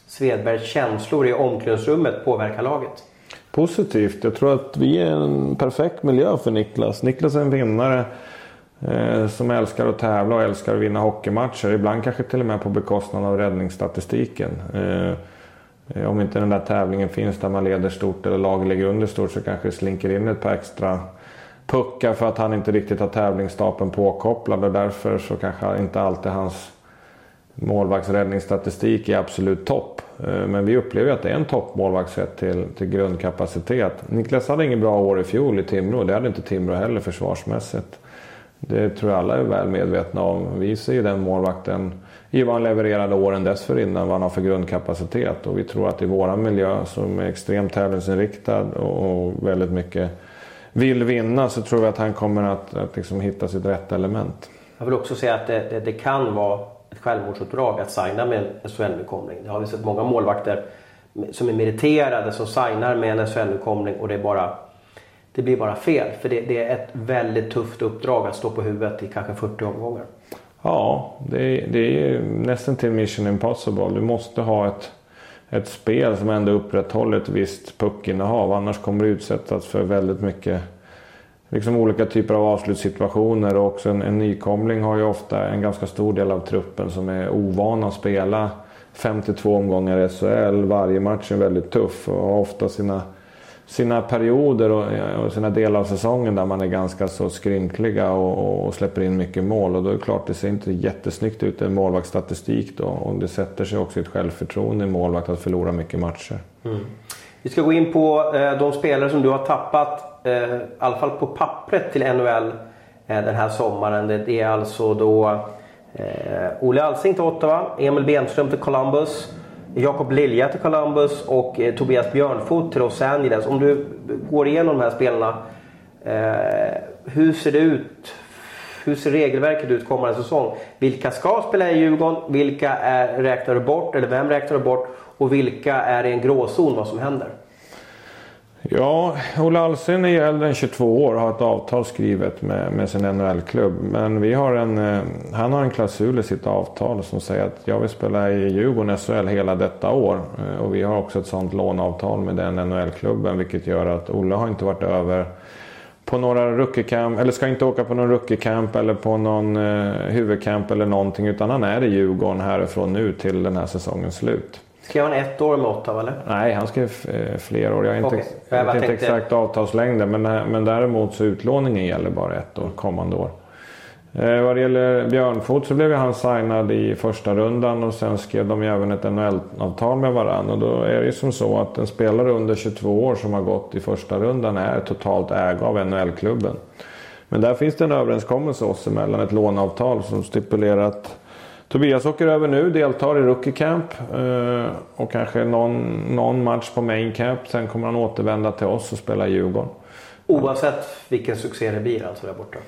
Svedbergs känslor i omklädningsrummet påverka laget? Positivt. Jag tror att vi är en perfekt miljö för Niklas. Niklas är en vinnare eh, som älskar att tävla och älskar att vinna hockeymatcher. Ibland kanske till och med på bekostnad av räddningsstatistiken. Eh, om inte den där tävlingen finns där man leder stort eller laget ligger under stort så kanske det slinker in ett par extra puckar för att han inte riktigt har tävlingsstapeln påkopplad och därför så kanske inte alltid hans målvaktsräddningsstatistik är absolut topp. Eh, men vi upplever att det är en toppmålvakt sett till, till grundkapacitet. Niklas hade ingen bra år i fjol i Timrå. Det hade inte Timrå heller försvarsmässigt. Det tror jag alla är väl medvetna om. Vi ser ju den målvakten i vad han levererade åren dessförinnan, vad han har för grundkapacitet. Och vi tror att i våran miljö som är extremt tävlingsinriktad och väldigt mycket vill vinna så tror vi att han kommer att, att liksom hitta sitt rätta element. Jag vill också säga att det, det, det kan vara ett självmordsuppdrag att signa med en SHL-nykomling. Det har vi sett många målvakter som är meriterade som signar med en SHL-nykomling och det, är bara, det blir bara fel. För det, det, är ett väldigt tufft uppdrag att stå på huvudet i kanske 40 omgångar. Ja, det, det är nästan till mission impossible. Du måste ha ett, ett spel som ändå upprätthåller ett visst puckinnehav. Annars kommer du utsättas för väldigt mycket liksom olika typer av avslutssituationer och också en, en nykomling har ju ofta en ganska stor del av truppen som är ovana att spela 52 omgångar i SHL. Varje match är väldigt tuff och har ofta sina, sina perioder och, eh, och sina delar av säsongen där man är ganska så skrynkliga och, och, släpper in mycket mål. Och då är det klart, det ser inte jättesnyggt ut i en målvaktsstatistik då. Och det sätter sig också i ett självförtroende i målvakt att förlora mycket matcher. Mm. Vi ska gå in på eh, de spelare som du har tappat, eh, i alla fall på pappret till NHL eh, den här sommaren. Det är alltså då eh, Olle Alsing till Ottawa, Emil Benström till Columbus, Jakob Lilja till Columbus och eh, Tobias Björnfot till Los Angeles. Om du går igenom de här spelarna, eh, hur ser det ut? Hur ser regelverket ut kommande säsong? Vilka ska spela i Djurgården? Vilka är, räknar du bort? Eller vem räknar du bort? Och vilka är i en gråzon vad som händer? Ja, Olle Alsen är äldre än 22 år och har ett avtal skrivet med, med sin NHL-klubb. Men vi har en, eh, han har en klausul i sitt avtal som säger att jag vill spela i Djurgården SHL hela detta år. Eh, och vi har också ett sånt låneavtal med den NHL-klubben vilket gör att Olle har inte varit över på några rookie-camp, eller ska inte åka på någon rookie-camp eller på någon eh, huvudcamp eller någonting. Utan han är i Djurgården härifrån nu till den här säsongens slut. Skrev han ett år med Ottawa eller? Nej, han skrev eh, fler år. Jag har inte, okay. jag vet inte tänkte... exakt avtalslängden. Men, eh, men däremot så utlåningen gäller bara ett år kommande år. Eh, vad det gäller Björnfot så blev han signad i första rundan och sen skrev de ju även ett NHL-avtal med varandra. Och då är det ju som så att en spelare under 22 år som har gått i första rundan är totalt ägd av NHL-klubben. Men där finns det en överenskommelse oss emellan, ett låneavtal som stipulerar att Tobias åker över nu, deltar i Rookie Camp eh, och kanske någon, någon match på Main Camp. Sen kommer han återvända till oss och spela i Djurgården. Oavsett vilken succé det blir alltså där borta?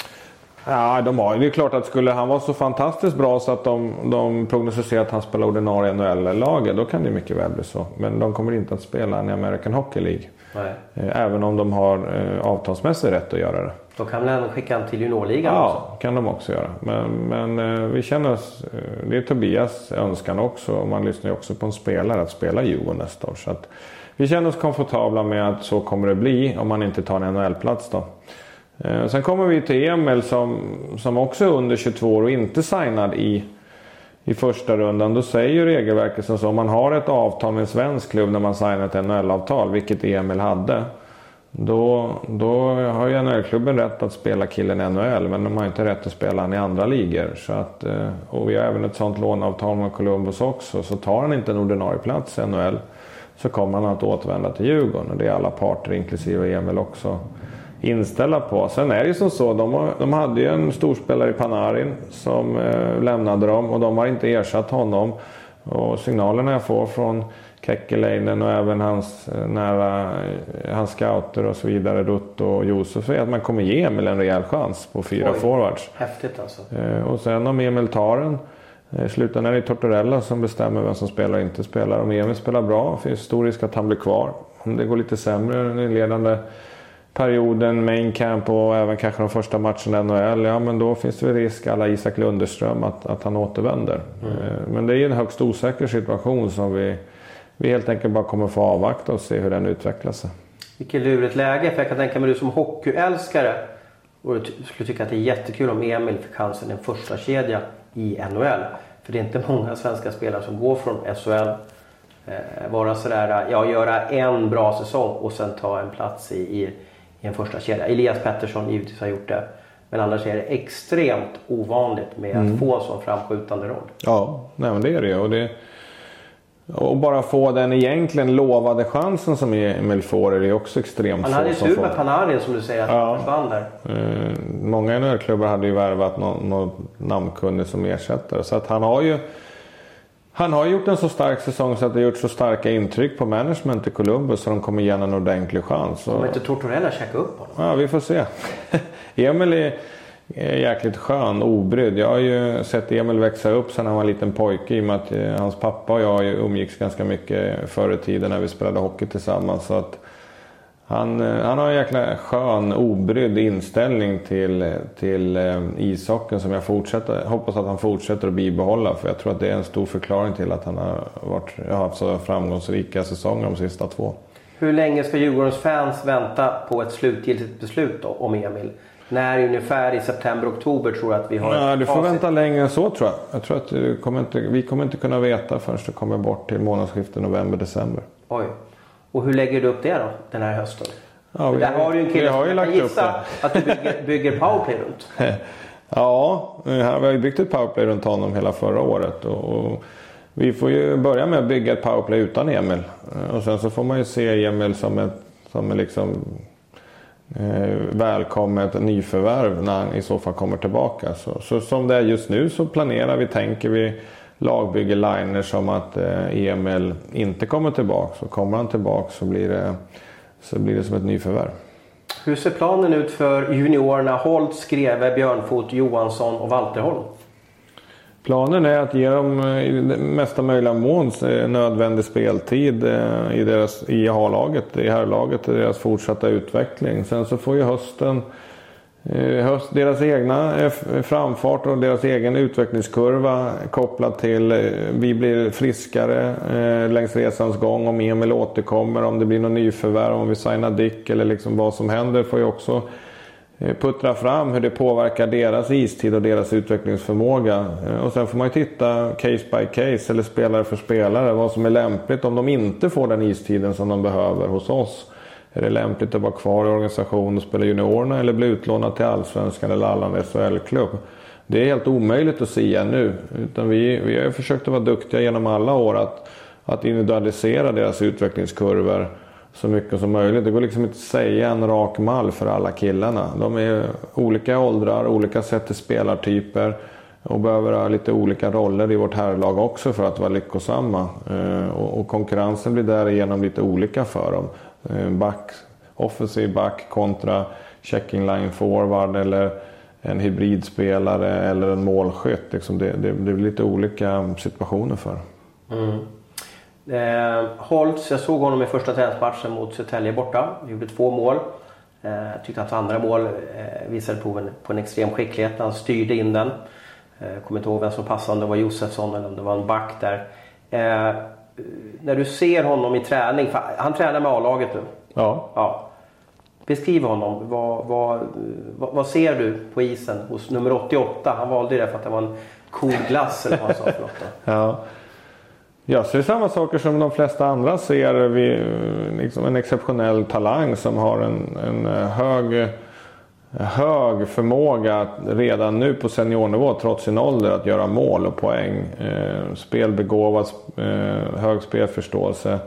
Ja, de har, det är klart att skulle han vara så fantastiskt bra så att de, de prognostiserar att han spelar ordinarie NHL-laget, då kan det mycket väl bli så. Men de kommer inte att spela i American Hockey League. Nej. Eh, även om de har eh, avtalsmässig rätt att göra det. Då kan väl skicka honom till juniorligan ja, också? Ja, kan de också göra. Men, men eh, vi känner oss, det är Tobias önskan också. Och man lyssnar ju också på en spelare att spela Djurgården nästa år. Så att vi känner oss komfortabla med att så kommer det bli om man inte tar en NHL-plats då. Sen kommer vi till Emil som, som också är under 22 år och inte signad i, i första rundan. Då säger ju regelverket som så om man har ett avtal med en svensk klubb när man signar ett NHL-avtal, vilket Emil hade. Då, då har ju NHL-klubben rätt att spela killen i NHL men de har inte rätt att spela han i andra ligor. Så att, eh, och vi har även ett sånt låneavtal med Columbus också. Så tar han inte en ordinarie plats i NHL så kommer han att återvända till Djurgården. Och det är alla parter, inklusive Emil också, inställda på. Sen är det ju som så, de, de hade ju en storspelare i Panarin som eh, lämnade dem och de har inte ersatt honom. Och signalerna jag får från Kekkeleinen och även hans eh, nära eh, hans scouter och så vidare, Rutt och Josef, är att man kommer ge Emil en rejäl chans på fyra Oj, forwards. Häftigt alltså. Eh, och sen om Emil tar den i slutändan är det Tortorella som bestämmer vem som spelar och inte spelar. Om Emil spelar bra finns stor risk att han blir kvar. Om det går lite sämre den ledande perioden, main camp och även kanske de första matcherna i NHL. Ja men då finns det risk, alla Isak Lunderström, att, att han återvänder. Mm. Men det är en högst osäker situation som vi, vi helt enkelt bara kommer få avvakta och se hur den utvecklar sig. Vilket lurigt läge, för jag kan tänka mig du som hockeyälskare och skulle tycka att det är jättekul om Emil fick chansen i en första kedja i NHL. För det är inte många svenska spelare som går från SHL, eh, vara sådär, ja göra en bra säsong och sen ta en plats i, i, i en första kedja. Elias Pettersson givetvis har gjort det. Men annars är det extremt ovanligt med att mm. få en sån framskjutande roll. Ja, nej, men det är det. Och det och bara få den egentligen lovade chansen som Emil får är det också extremt Han hade ju tur med Panarin som du säger att ja. han försvann där. Eh, många NHL-klubbar hade ju värvat någon, någon namnkunnig som ersättare. Så att han har ju han har gjort en så stark säsong så att det har gjort så starka intryck på management i Columbus så de kommer ge en ordentlig chans. Kommer inte Tortorella käka upp honom? Ja, vi får se. Emil är jäkligt skön, obrydd. Jag har ju sett Emil växa upp sedan han var en liten pojke i och med att eh, hans pappa och jag umgicks ganska mycket förr i tiden när vi spelade hockey tillsammans. Så att han, eh, han har en jäkla skön, obrydd inställning till, till eh, ishockeyn som jag fortsätter, hoppas att han fortsätter att bibehålla. För jag tror att det är en stor förklaring till att han har varit, haft så framgångsrika säsonger de sista två. Hur länge ska Djurgårdens fans vänta på ett slutgiltigt beslut om Emil? När ungefär i september-oktober tror du att vi har Ja, du får facit? vänta längre än så tror jag. Jag tror att kommer inte, vi kommer inte kunna veta förrän det kommer bort till månadsskiftet november-december. Oj. Och hur lägger du upp det då den här hösten? Ja, vi, där har du en kille som kan gissa att du bygger, bygger powerplay runt. ja, vi har ju byggt ett powerplay runt honom hela förra året. Och, vi får ju börja med att bygga ett powerplay utan Emil. Och sen så får man ju se Emil som ett som liksom eh, välkommet nyförvärv när han i så fall kommer tillbaka. Så, så som det är just nu så planerar vi, tänker vi lagbygge liner som att eh, Emil inte kommer tillbaka. Så kommer han tillbaka så blir det, så blir det som ett nyförvärv. Hur ser planen ut för juniorerna Holt, Greve, Björnfot, Johansson och Walterholm? Planen är att ge dem eh, i mesta möjliga mån eh, nödvändig speltid i, deras, i A-laget, i herrlaget, i deras fortsatta utveckling. Sen så får ju hösten Eh, Höst, deras egna eh, framfart och deras egen utvecklingskurva kopplat till eh, vi blir friskare längs resans gång. Om Emil återkommer, om det blir någon nyförvärv, om vi signar Dick eller liksom vad som händer får ju också puttra fram hur det påverkar deras istid och deras utvecklingsförmåga. Och sen får man ju titta case by case eller spelare för spelare vad som är lämpligt om de inte får den istiden som de behöver hos oss. Är det lämpligt att vara kvar i organisationen och spela juniorerna eller bli utlånad till Allsvenskan eller annan SHL-klubb? Det är helt omöjligt att säga nu. Utan vi, vi har försökt att vara duktiga genom alla år att, att individualisera deras utvecklingskurvor så mycket som möjligt. Det går liksom inte att säga en rak mall för alla killarna. De är olika åldrar, olika sätt till spelartyper och behöver ha lite olika roller i vårt herrlag också för att vara lyckosamma. Eh, och konkurrensen blir därigenom lite olika för dem. Eh, back, offensiv back kontra checking line forward eller en hybridspelare eller en målskytt. Liksom det, det, det blir lite olika situationer för. Mm. Eh, Holtz, jag såg honom i första träningsmatchen mot Södertälje borta. Gjorde två mål. Eh, tyckte att andra mål eh, visade på en, på en extrem skicklighet. Han styrde in den. Eh, kommer inte ihåg vem som passade, om det var Josefsson eller om det var en back där. Eh, när du ser honom i träning, han tränar med A-laget nu. Ja. ja. Beskriv honom. Vad, vad, vad, ser du på isen hos nummer 88? Han valde ju det för att det var en cool glass eller vad han sa för något. ja. Jag ser samma saker som de flesta andra ser. Vi, liksom en exceptionell talang som har en, en hög, hög förmåga redan nu på seniornivå trots sin ålder att göra mål och poäng. Eh, spelbegåvad, eh, hög spelförståelse.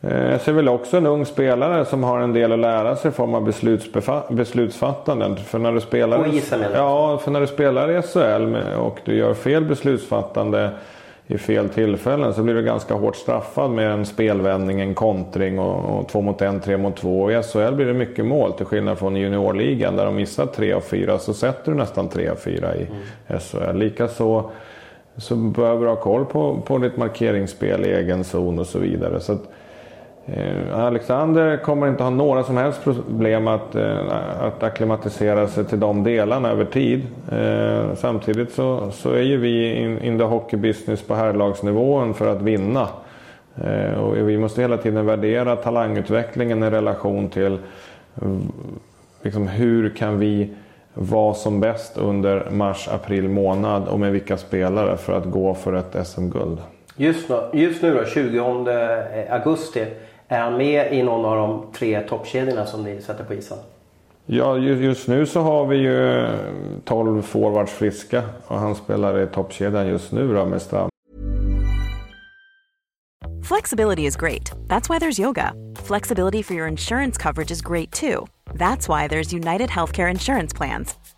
Eh, jag ser väl också en ung spelare som har en del att lära sig i form av beslutsfattande. För när du spelar, Ja, för när du spelar i SHL och du gör fel beslutsfattande i fel tillfällen så blir du ganska hårt straffad med en spelvändning, en kontring och, och två mot en, tre mot två. I SHL blir det mycket mål till skillnad från juniorligan där de missar tre av fyra så sätter du nästan tre av fyra i mm. SHL. Likaså så behöver du ha koll på, på ditt markeringsspel i egen zon och så vidare. Så att, Eh, Alexander kommer inte ha några som helst problem att, eh, att acklimatisera sig till de delarna över tid. Eh, samtidigt så, så är ju vi in, in the hockey business på herrlagsnivån för att vinna. Eh, och vi måste hela tiden värdera talangutvecklingen i relation till liksom, hur kan vi vara som bäst under mars, april månad och med vilka spelare för att gå för ett SM-guld. Just nu, just nu då, 20 augusti är han med i någon av de tre toppkedjorna som ni sätter på isen? Ja, just nu så har vi ju 12 forwards friska och han spelar i toppkedjan just nu då med Stram. Flexibility is great. That's why there's yoga. Flexibility for your insurance coverage is great too. That's why there's United Healthcare Insurance Plans.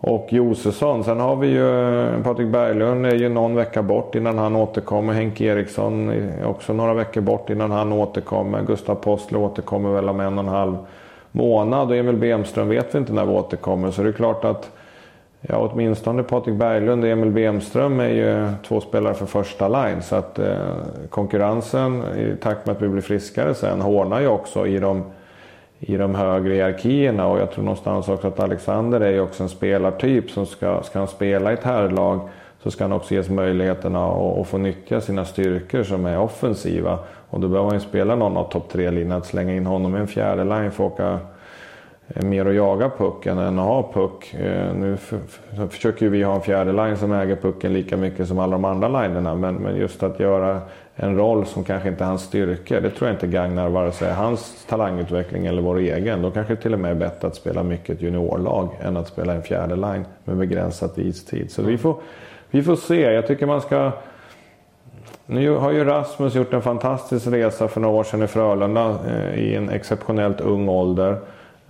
och Josefsson. Sen har vi ju Patrik Berglund är ju någon vecka bort innan han återkommer. Henke Eriksson är också några veckor bort innan han återkommer. Gustav Postler återkommer väl om en och en halv månad och Emil Bemström vet vi inte när vi återkommer. Så det är klart att ja, åtminstone Patrik Berglund och Emil Bemström är ju två spelare för första line. Så att eh, konkurrensen i takt med att vi blir friskare sen hårdnar ju också i de, i de högre hierarkierna. Och jag tror någonstans också att Alexander är ju också en spelartyp som ska, ska han spela i ett herrlag så ska han också ges möjligheterna att, att få nyttja sina styrkor som är offensiva. Och då behöver han ju spela någon av topp tre-linjen. Att slänga in honom i en fjärde line för att åka eh, mer att jaga pucken än att ha puck. Eh, nu försöker vi ha en fjärde line som äger pucken lika mycket som alla de andra linerna. Men, men just att göra en roll som kanske inte är hans styrka, det tror jag inte gagnar vare sig hans talangutveckling eller vår egen. Då kanske det till och med är bättre att spela mycket juniorlag än att spela en fjärde line med begränsat istid. Så vi får, vi får se. Jag tycker man ska nu har ju Rasmus gjort en fantastisk resa för några år sedan i Frölunda eh, i en exceptionellt ung ålder.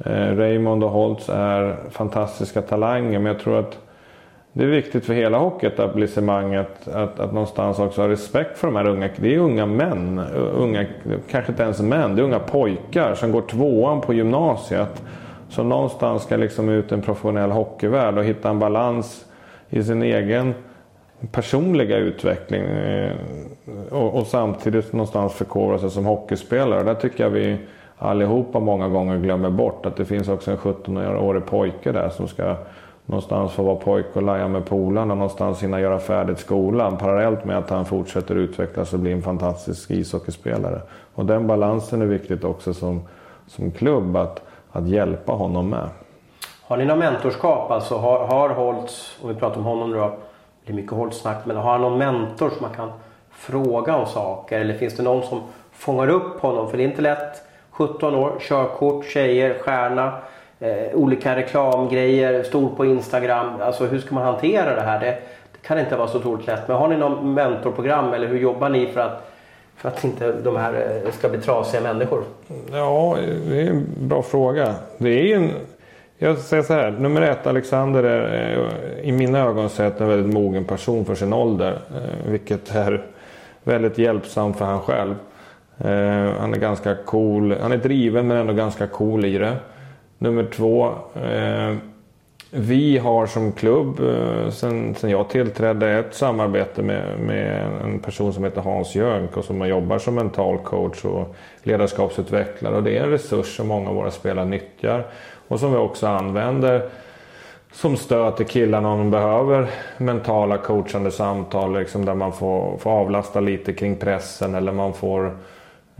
Eh, Raymond och Holtz är fantastiska talanger men jag tror att det är viktigt för hela hockeyetablissemanget att, att någonstans också ha respekt för de här unga. Det är unga män, unga, kanske inte ens män, det är unga pojkar som går tvåan på gymnasiet. Som någonstans ska liksom ut i en professionell hockeyvärld och hitta en balans i sin egen personliga utveckling eh, och, och, samtidigt någonstans förkovra sig som hockeyspelare. Där tycker jag vi allihopa många gånger glömmer bort att det finns också en 17-årig pojke där som ska någonstans få vara pojke och laja med polarna, någonstans hinna göra färdigt skolan parallellt med att han fortsätter utvecklas och bli en fantastisk ishockeyspelare. Och den balansen är viktigt också som, som klubb att, att hjälpa honom med. Har ni något mentorskap? Alltså har, har Holtz, om vi pratar om honom då, det är mycket Holtz-snack, men har han någon mentor som man kan fråga om saker? Eller finns det någon som fångar upp honom? För det är inte lätt. 17 år, körkort, tjejer, stjärna, eh, olika reklamgrejer, stor på Instagram. Alltså hur ska man hantera det här? Det, det kan inte vara så otroligt lätt. Men har ni någon mentorprogram eller hur jobbar ni för att, för att inte de här eh, ska bli trasiga människor? Ja, det är en bra fråga. Det är en, jag säger så här, nummer ett, Alexander är eh, i mina ögon sett en väldigt mogen person för sin ålder. Eh, vilket är väldigt hjälpsamt för han själv. Han är ganska cool, han är driven men ändå ganska cool i det. Nummer två, eh, vi har som klubb eh, sen, sen jag tillträdde ett samarbete med, med en person som heter Hans Jönk och som jobbar som mental coach och ledarskapsutvecklare. Och det är en resurs som många av våra spelare nyttjar och som vi också använder som stöd till killarna om de behöver mentala coachande samtal liksom där man får, får avlasta lite kring pressen eller man får Eh,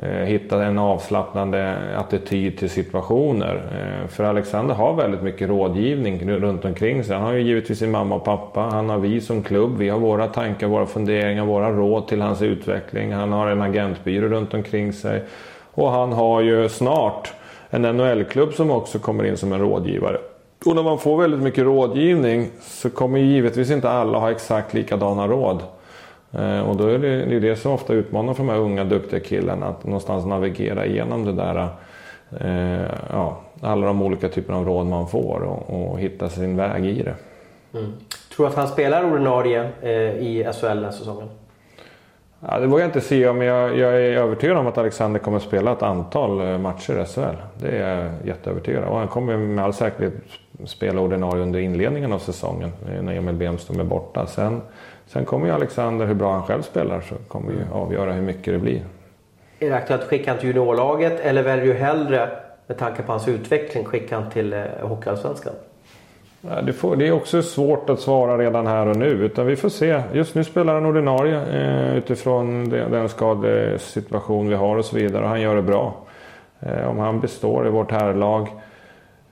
Eh, hitta en avslappnande attityd till situationer. Eh, för Alexander har väldigt mycket rådgivning runt omkring sig. Han har ju givetvis sin mamma och pappa. Han har vi som klubb. Vi har våra tankar, våra funderingar, våra råd till hans utveckling. Han har en agentbyrå runt omkring sig. Och han har ju snart en NHL-klubb som också kommer in som en rådgivare. Och när man får väldigt mycket rådgivning så kommer givetvis inte alla ha exakt likadana råd. Eh, och då är det, det är det som ofta utmanar för de här unga duktiga killarna att någonstans navigera igenom det där. Eh, ja, alla de olika typerna av råd man får och, och hitta sin väg i det. Mm. Tror du att han spelar ordinarie eh, i SHL den här säsongen? Ja, det vågar jag inte säga men jag, jag, är övertygad om att Alexander kommer att spela ett antal eh, matcher i SHL. Det är jag jätteövertygad. Och han kommer med all säkerhet spela ordinarie under inledningen av säsongen eh, när Emil Bemström är borta. Sen Sen kommer ju Alexander, hur bra han själv spelar, så kommer ju avgöra hur mycket det blir. Är det aktuellt att skicka honom till juniorlaget eller väljer du hellre, med tanke på hans utveckling, skicka honom till eh, Hockeyallsvenskan? Det, får, det, är också svårt att svara redan här och nu. Utan vi får se. Just nu spelar han ordinarie eh, utifrån det, den skadesituation vi har och så vidare. Och han gör det bra. Eh, om han består i vårt herrlag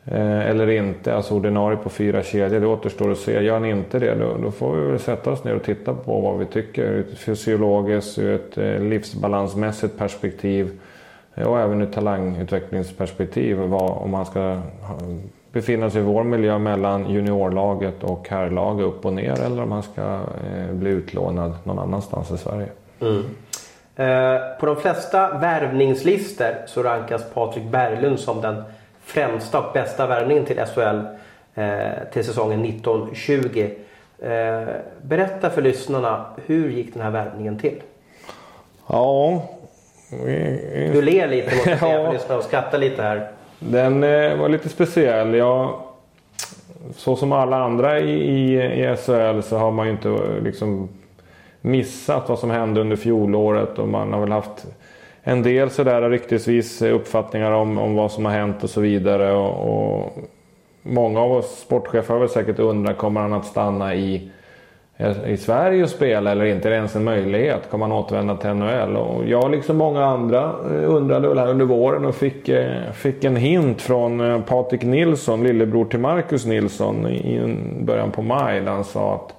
Eh, eller inte, alltså ordinarie på fyra kedjor. Det återstår att se. Gör han inte det då, då, får vi väl sätta oss ner och titta på vad vi tycker ur ett fysiologiskt, ur ett eh, livsbalansmässigt perspektiv eh, och även ur talangutvecklingsperspektiv. Vad, om han ska befinna sig i vår miljö mellan juniorlaget och herrlaget upp och ner eller om han ska bli utlånad någon annanstans i Sverige. Mm. på de flesta värvningslistor så rankas Patrik Berglund som den främsta och bästa värvningen till SHL eh, till säsongen 1920. Eh, berätta för lyssnarna, hur gick den här värvningen till? Ja... Du ler lite måste jag säga för lyssnarna och skrattar lite här. Den eh, var lite speciell. Jag, så som alla andra i, i, i SHL så har man ju inte liksom missat vad som hände under fjolåret och man har väl haft en del sådär ryktesvis uppfattningar om, om vad som har hänt och så vidare. Och, och många av oss sportchefer har väl säkert undrat, kommer han att stanna i, i Sverige och spela eller inte? Är det ens en möjlighet? Kommer han återvända till NHL? Och jag liksom många andra eh, undrade väl här under våren och fick, eh, fick en hint från eh, Patrik Nilsson, lillebror till Marcus Nilsson i början på maj. Där han sa att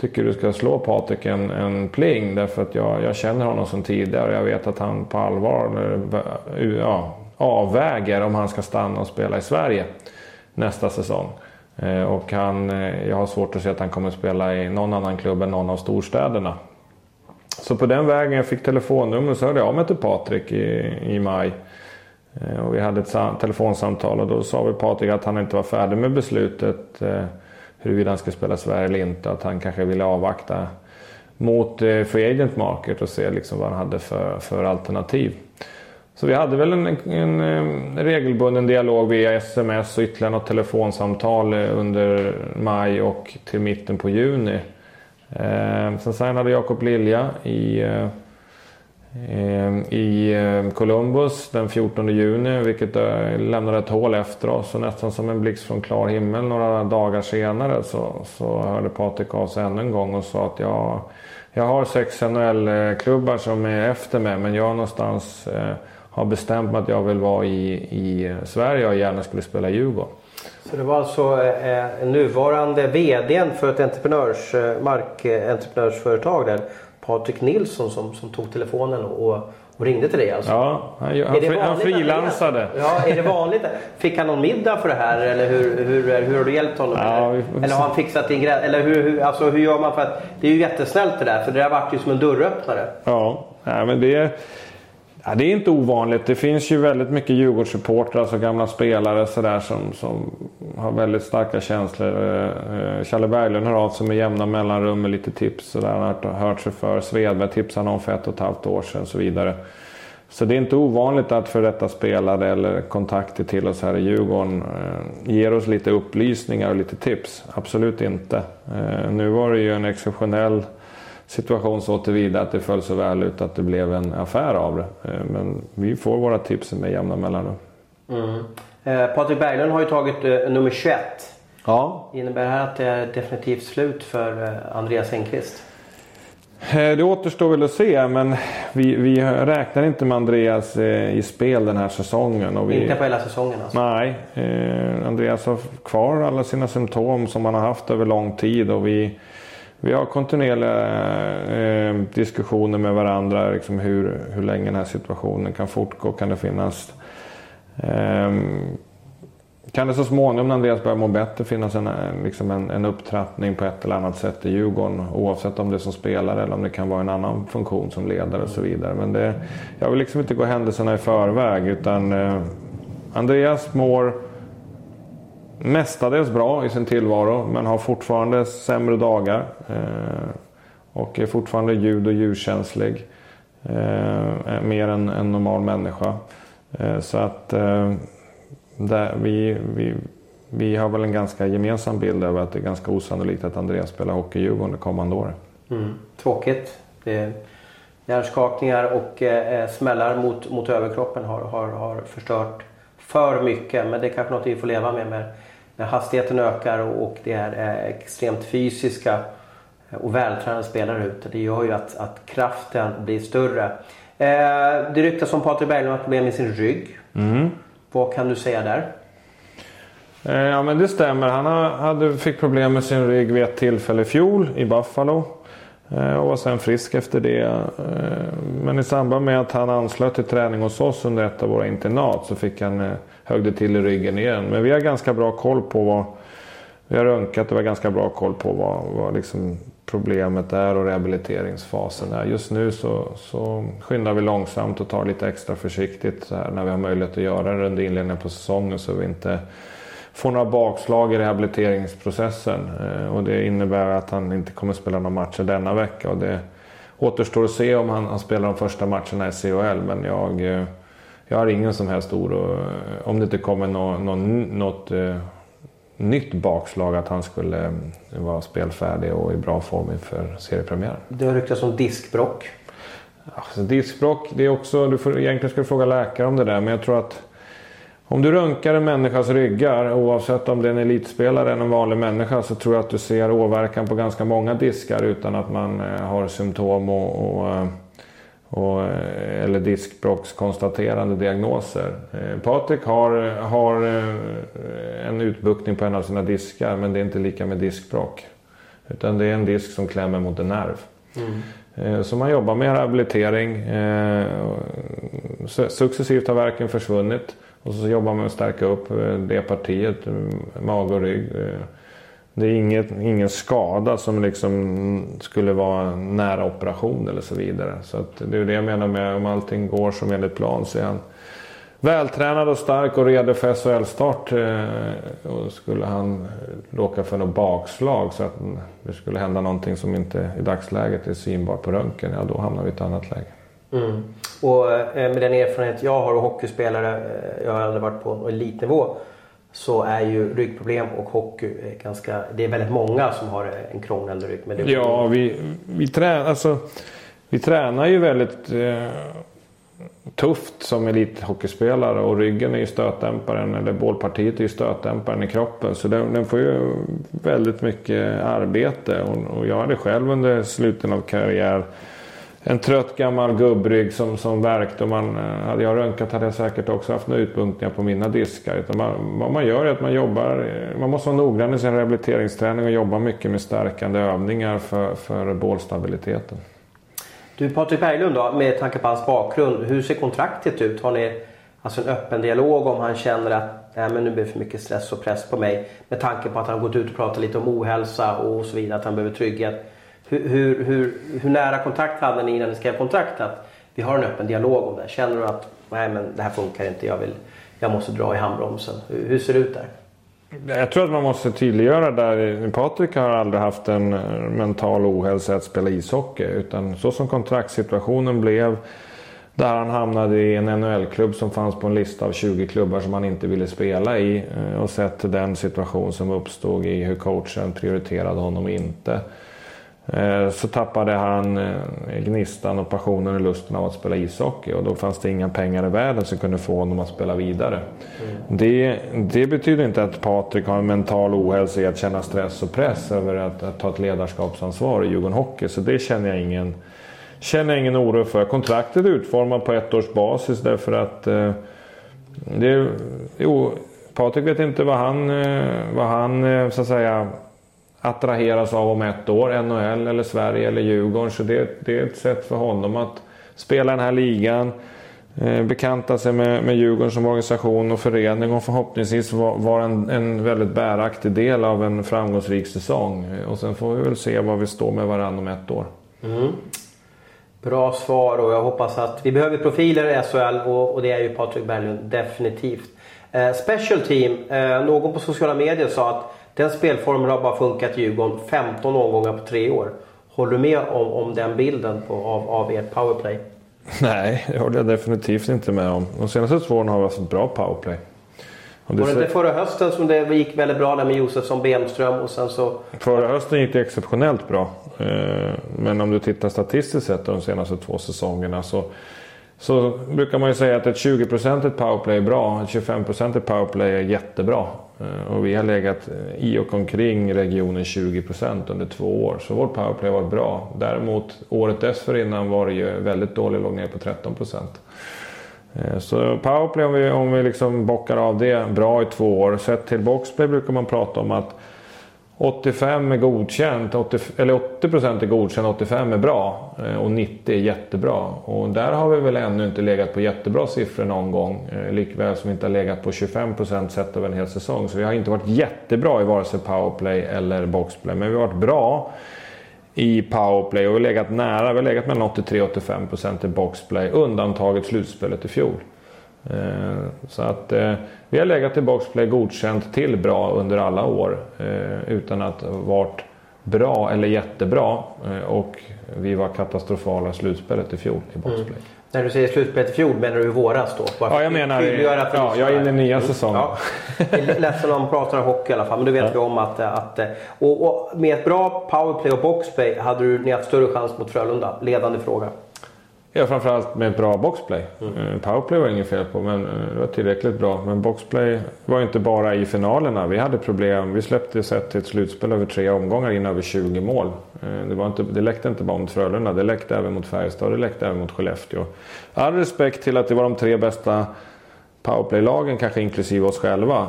tycker du ska slå Patrik en, en pling därför att jag, jag känner honom som tidigare. och Jag vet att han på allvar eh, ja, avväger om han ska stanna och spela i Sverige nästa säsong. Eh, och han, eh, jag har svårt att se att han kommer spela i någon annan klubb än någon av storstäderna. Så på den vägen, jag fick telefonnummer så hörde jag av mig till Patrik i, i maj. Och vi hade ett telefonsamtal och då sa vi Patrik att han inte var färdig med beslutet huruvida han ska spela Sverige eller inte. Att han kanske ville avvakta mot eh, Free Agent Market och se liksom vad han hade för, för alternativ. Så vi hade väl en, en, en, eh, regelbunden dialog via sms och ytterligare något telefonsamtal eh, under maj och till mitten på juni. Eh, sen signade Jakob Lilja i eh, Ehm, i ehm, Columbus den 14 juni vilket eh, lämnade ett hål efter oss. Och nästan som en blixt från klar himmel några dagar senare så, så hörde Patrik av sig ännu en gång och sa att jag, jag har sex NHL-klubbar som är efter mig men jag någonstans eh, har bestämt mig att jag vill vara i, i eh, Sverige och gärna skulle spela i Djurgården. Så det var alltså eh, eh nuvarande VDn för ett entreprenörs, eh, markentreprenörsföretag där Patrik Nilsson som, som tog telefonen och, och ringde till dig alltså? Ja, han, han, han frilansade. Ja, är det vanligt? Fick han någon middag för det här eller hur, hur, hur har du hjälpt honom? Ja, eller? har han fixat din grej? Eller hur, hur, alltså, hur gör man? för att Det är ju jättesnällt det där för det där vart ju som en dörröppnare. Ja, ja men det Ja, det är inte ovanligt. Det finns ju väldigt mycket Djurgårdssupportrar, alltså gamla spelare sådär, som, som har väldigt starka känslor. Eh, eh Challe Berglund hör av sig med jämna mellanrum med lite tips. Sådär. Han har hört sig för. Svedberg tipsade någon för ett och ett halvt år sedan och så vidare. Så det är inte ovanligt att för detta spelare eller kontakter till oss här i Djurgården eh, ger oss lite upplysningar och lite tips. Absolut inte. Eh, nu var det ju en exceptionell situation så tillvida att det föll så väl ut att det blev en affär av det. Eh, men vi får våra tips med jämna mellanrum. Mm. Eh, Patrik Berglund har ju tagit eh, nummer 21. Ja. Innebär det här att det är definitivt slut för eh, Andreas Engqvist? Eh, det återstår väl att se men vi, vi räknar inte med Andreas eh, i spel den här säsongen. Och vi, inte på hela säsongen alltså? Nej. Andreas har kvar alla sina symptom som han har haft över lång tid. Och vi, vi har kontinuerliga eh, diskussioner med varandra. Liksom hur, hur länge den här situationen kan fortgå. Kan det finnas... Eh, kan det så småningom när Andreas börjar må bättre finnas en, eh, liksom en, en upptrappning på ett eller annat sätt i Djurgården. Oavsett om det är som spelare eller om det kan vara en annan funktion som ledare och så vidare. Men det, jag vill liksom inte gå händelserna i förväg utan eh, Andreas mår mestadels bra i sin tillvaro men har fortfarande sämre dagar. Eh, och är fortfarande ljud och ljuskänslig. Eh, mer än en normal människa. Eh, så att där, vi, vi, vi har väl en ganska gemensam bild över att det är ganska osannolikt att Andreas spelar hockey i Djurgården det kommande året. Mm. Tråkigt. Det hjärnskakningar och eh, smällar mot, mot överkroppen har, har, har förstört för mycket. Men det är kanske något vi får leva med. med hastigheten ökar och det är extremt fysiska och vältränade spelare ute. Det gör ju att, att kraften blir större. Eh, det ryktas om Patrik Berglund har problem med sin rygg. Mm. Vad kan du säga där? Eh, ja men det stämmer. Han hade, fick problem med sin rygg vid ett tillfälle i fjol i Buffalo. Eh, och var sen frisk efter det. Men i samband med att han anslöt till träning hos oss under ett av våra internat så fick han högg det till i ryggen igen. Men vi har ganska bra koll på vad... Vi har röntgat och vi har ganska bra koll på vad, vad liksom problemet är och rehabiliteringsfasen är. Just nu så, så skyndar vi långsamt och tar lite extra försiktigt så här, när vi har möjlighet att göra det under inledningen på säsongen så vi inte får några bakslag i rehabiliteringsprocessen. Eh, och det innebär att han inte kommer spela några matcher denna vecka. Och det återstår att se om han, han spelar de första matcherna i CHL men jag eh, jag har ingen som helst oro. Om det inte kommer något, något, något eh, nytt bakslag att han skulle eh, vara spelfärdig och i bra form inför seriepremiären. Det har ryktats om diskbrock. Alltså, diskbrock, det är också... Du får, egentligen ska du fråga läkare om det där, men jag tror att om du röntgar en människas ryggar, oavsett om det är en elitspelare eller en vanlig människa, så tror jag att du ser åverkan på ganska många diskar utan att man eh, har symptom och, och och, eh, eller diskbråckskonstaterande diagnoser. Eh, Patrik har, har eh, en utbuktning på en av sina diskar men det är inte lika med diskbråck. Utan det är en disk som klämmer mot en nerv. Mm. Så man jobbar med rehabilitering. Successivt har verken försvunnit. Och så jobbar man med att stärka upp det partiet, mage och rygg. Det är inget, ingen skada som liksom skulle vara nära operation eller så vidare. Så det är det jag menar med om allting går som enligt plan så är han vältränad och stark och redo för SHL-start. Eh, och skulle han råka för något bakslag så att det skulle hända någonting som inte i dagsläget är synbart på röntgen, ja då hamnar vi i ett annat läge. Mm. Och eh, med den erfarenhet jag har och hockeyspelare, eh, jag har aldrig varit på elitnivå så är ju ryggproblem och hockey ganska... Det är väldigt många som har en krånglande rygg. Men det ja, vi, vi, trä, alltså, vi tränar ju väldigt eh, tufft som elithockeyspelare och ryggen är ju stötdämparen, eller bålpartiet är ju stötdämparen i kroppen. Så den, den får ju väldigt mycket arbete och, och jag hade själv under slutet av karriär en trött gammal gubbrygg som, som värkte. Och man, eh, hade jag röntgat hade jag säkert också haft några utbunkningar på mina diskar. Utan man, vad man gör är att man jobbar, eh, man måste vara noggrann i sin rehabiliteringsträning och jobba mycket med stärkande övningar för, för bålstabiliteten. Du Patrik Berglund då, med tanke på hans bakgrund. Hur ser kontraktet ut? Har ni alltså en öppen dialog om han känner att Nej, men nu blir det för mycket stress och press på mig. Med tanke på att han gått ut och pratat lite om ohälsa och så vidare. Att han behöver trygghet. Hur, hur, hur, hur nära kontakt hade ni innan ni skrev kontraktet? Vi har en öppen dialog om det. Känner du att Nej, men det här funkar inte. Jag, vill, jag måste dra i handbromsen. Hur, hur ser det ut där? Jag tror att man måste tydliggöra där. Patrik har aldrig haft en mental ohälsa att spela ishockey. Utan så som kontraktssituationen blev. Där han hamnade i en NHL-klubb som fanns på en lista av 20 klubbar som han inte ville spela i. Eh, och sett till den situation som uppstod i hur coachen prioriterade honom inte. Eh, så tappade han eh, gnistan och passionen och lusten av att spela ishockey och då fanns det inga pengar i världen som kunde få honom att spela vidare. Mm. Det, det, betyder inte att Patrik har en mental ohälsa i att känna stress och press över att, att ta ett ledarskapsansvar i Djurgården Hockey. Så det känner jag ingen, känner jag ingen oro för. Kontraktet är utformat på ett års basis därför att eh, det, jo, Patrik vet inte vad han, eh, vad han så att säga attraheras av om ett år. NHL eller Sverige eller Djurgården. Så det, det är ett sätt för honom att spela den här ligan. Eh, bekanta sig med, med Djurgården som organisation och förening och förhoppningsvis vara var en, en väldigt bäraktig del av en framgångsrik säsong. Och sen får vi väl se var vi står med varandra om ett år. Mm. Bra svar och jag hoppas att vi behöver profiler i SHL och, och det är ju Patrik Berglund definitivt. Eh, special team, eh, någon på sociala medier sa att den spelformen har bara funkat i Djurgården 15 omgångar på tre år. Håller du med om, om den bilden på, av, av ert powerplay? Nej, det håller jag definitivt inte med om. De senaste två åren har vi haft ett bra powerplay. Var det inte förra hösten som det gick väldigt bra där med Josefsson, Bemström och sen så... Förra hösten gick det exceptionellt bra. Eh, men om du tittar statistiskt sett de senaste två säsongerna så, så brukar man ju säga att ett 20-procentigt powerplay är bra. Ett 25-procentigt powerplay är jättebra. Eh, och vi har legat eh, i och omkring regionen 20% under två år. Så vårt powerplay har varit bra. Däremot året dessförinnan var det ju väldigt dåligt, låg ner på 13%. Eh, så powerplay, om vi, om vi liksom bockar av det bra i två år. Sett till boxplay brukar man prata om att 85 är godkänt, 80, eller 80% är godkänt, 85 är bra eh, och 90 är jättebra. Och där har vi väl ännu inte legat på jättebra siffror någon gång. Eh, likväl som vi inte har legat på 25% sett över en hel säsong. Så vi har inte varit jättebra i vare sig powerplay eller boxplay. Men vi har varit bra i powerplay och vi har legat nära. Vi har legat mellan 83 och 85% i boxplay. Undantaget slutspelet i fjol. Eh, så att eh, vi har legat i boxplay godkänt till bra under alla år eh, utan att varit bra eller jättebra och vi var katastrofala i slutspelet i fjol i boxplay. Mm. När du säger slutspelet i fjol menar du i våras då? Bara ja, jag menar ja, jag är inne i nya mm. säsongen. Ja. Ledsen om pratar hockey i alla fall, men då vet ja. vi om att... att och, och, med ett bra powerplay och boxplay hade du, ni haft större chans mot Frölunda? Ledande fråga. Ja, framförallt med bra boxplay. Mm. Eh, powerplay var inget fel på, men eh, det var tillräckligt bra. Men boxplay var inte bara i finalerna. Vi hade problem. Vi släppte sett till ett slutspel över tre omgångar in över 20 mål. Eh, det, var inte, det läckte inte bara mot Frölunda, det läckte även mot Färjestad och det läckte även mot Skellefteå. All respekt till att det var de tre bästa powerplay-lagen, kanske inklusive oss själva.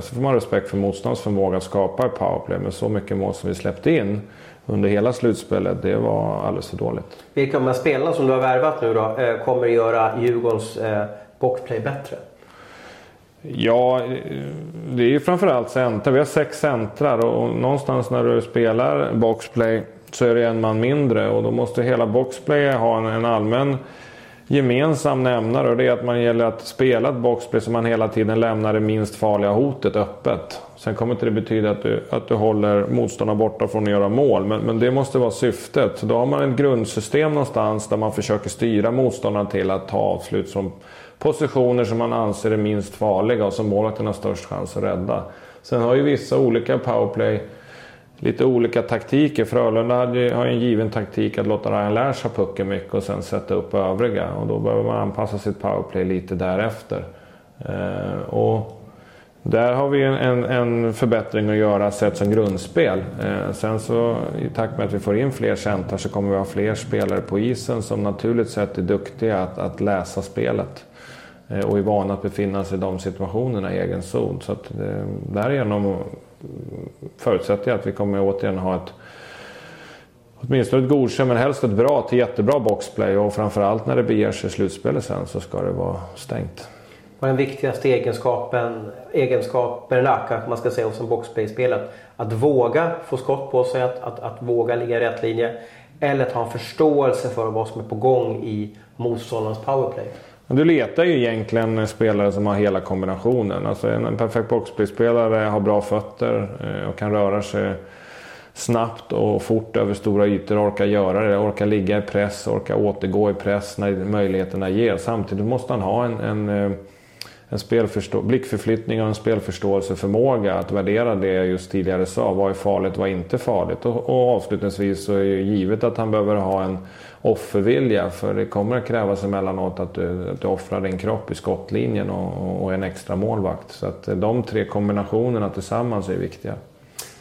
Så får man respekt för motståndets förmåga att skapa ett powerplay med så mycket mål som vi släppte in under hela slutspelet, det var alldeles för dåligt. Vilka av de här spelarna som du har värvat nu då eh, kommer göra Djurgårdens eh, boxplay bättre? Ja, det är ju framförallt centra. Vi har sex centrar och någonstans när du spelar boxplay så är det en man mindre och då måste hela boxplay ha en, allmän gemensam nämnare och det är att man gäller att spela ett boxplay så man hela tiden lämnar det minst farliga hotet öppet. Sen kommer inte det betyda att du, att du håller motståndarna borta från att göra mål, men, men det måste vara syftet. Så då har man ett grundsystem någonstans där man försöker styra motståndarna till att ta avslut som positioner som man anser är minst farliga och som målvakten har störst chans att rädda. Sen har ju vissa olika powerplay lite olika taktiker. Frölunda har en given taktik att låta Ryan Lash ha pucken mycket och sen sätta upp övriga. Och då behöver man anpassa sitt powerplay lite därefter. Eh, och där har vi en, en, förbättring att göra sett som grundspel. Eh, sen så i takt med att vi får in fler centrar så kommer vi ha fler spelare på isen som naturligt sett är duktiga att, att läsa spelet. Eh, och är vana att befinna sig i de situationerna i egen zon. Så att, eh, därigenom förutsätter jag att vi kommer återigen ha ett åtminstone ett godkänt, men helst ett bra till jättebra boxplay. Och framförallt när det beger sig i slutspelet sen så ska det vara stängt. Vad är den viktigaste egenskapen, egenskapen Laka, man ska säga, hos en boxplay-spelare? Att våga få skott på sig, att, att, att våga ligga i rätt linje. Eller att ha en förståelse för vad som är på gång i motståndarens powerplay. Du letar ju egentligen spelare som har hela kombinationen. Alltså en perfekt boxplayspelare har bra fötter eh, och kan röra sig snabbt och fort över stora ytor, orkar göra det, orkar ligga i press, orkar återgå i press när möjligheterna ger. Samtidigt måste han ha en, en, eh, en spelförstå- blickförflyttning och en spelförståelseförmåga att värdera det jag just tidigare sa. Vad är farligt, vad är inte farligt? Och, och avslutningsvis så är det givet att han behöver ha en offervilja. För det kommer att krävas emellanåt att du, att du offrar din kropp i skottlinjen och, och en extra målvakt. Så att eh, de tre kombinationerna tillsammans är viktiga.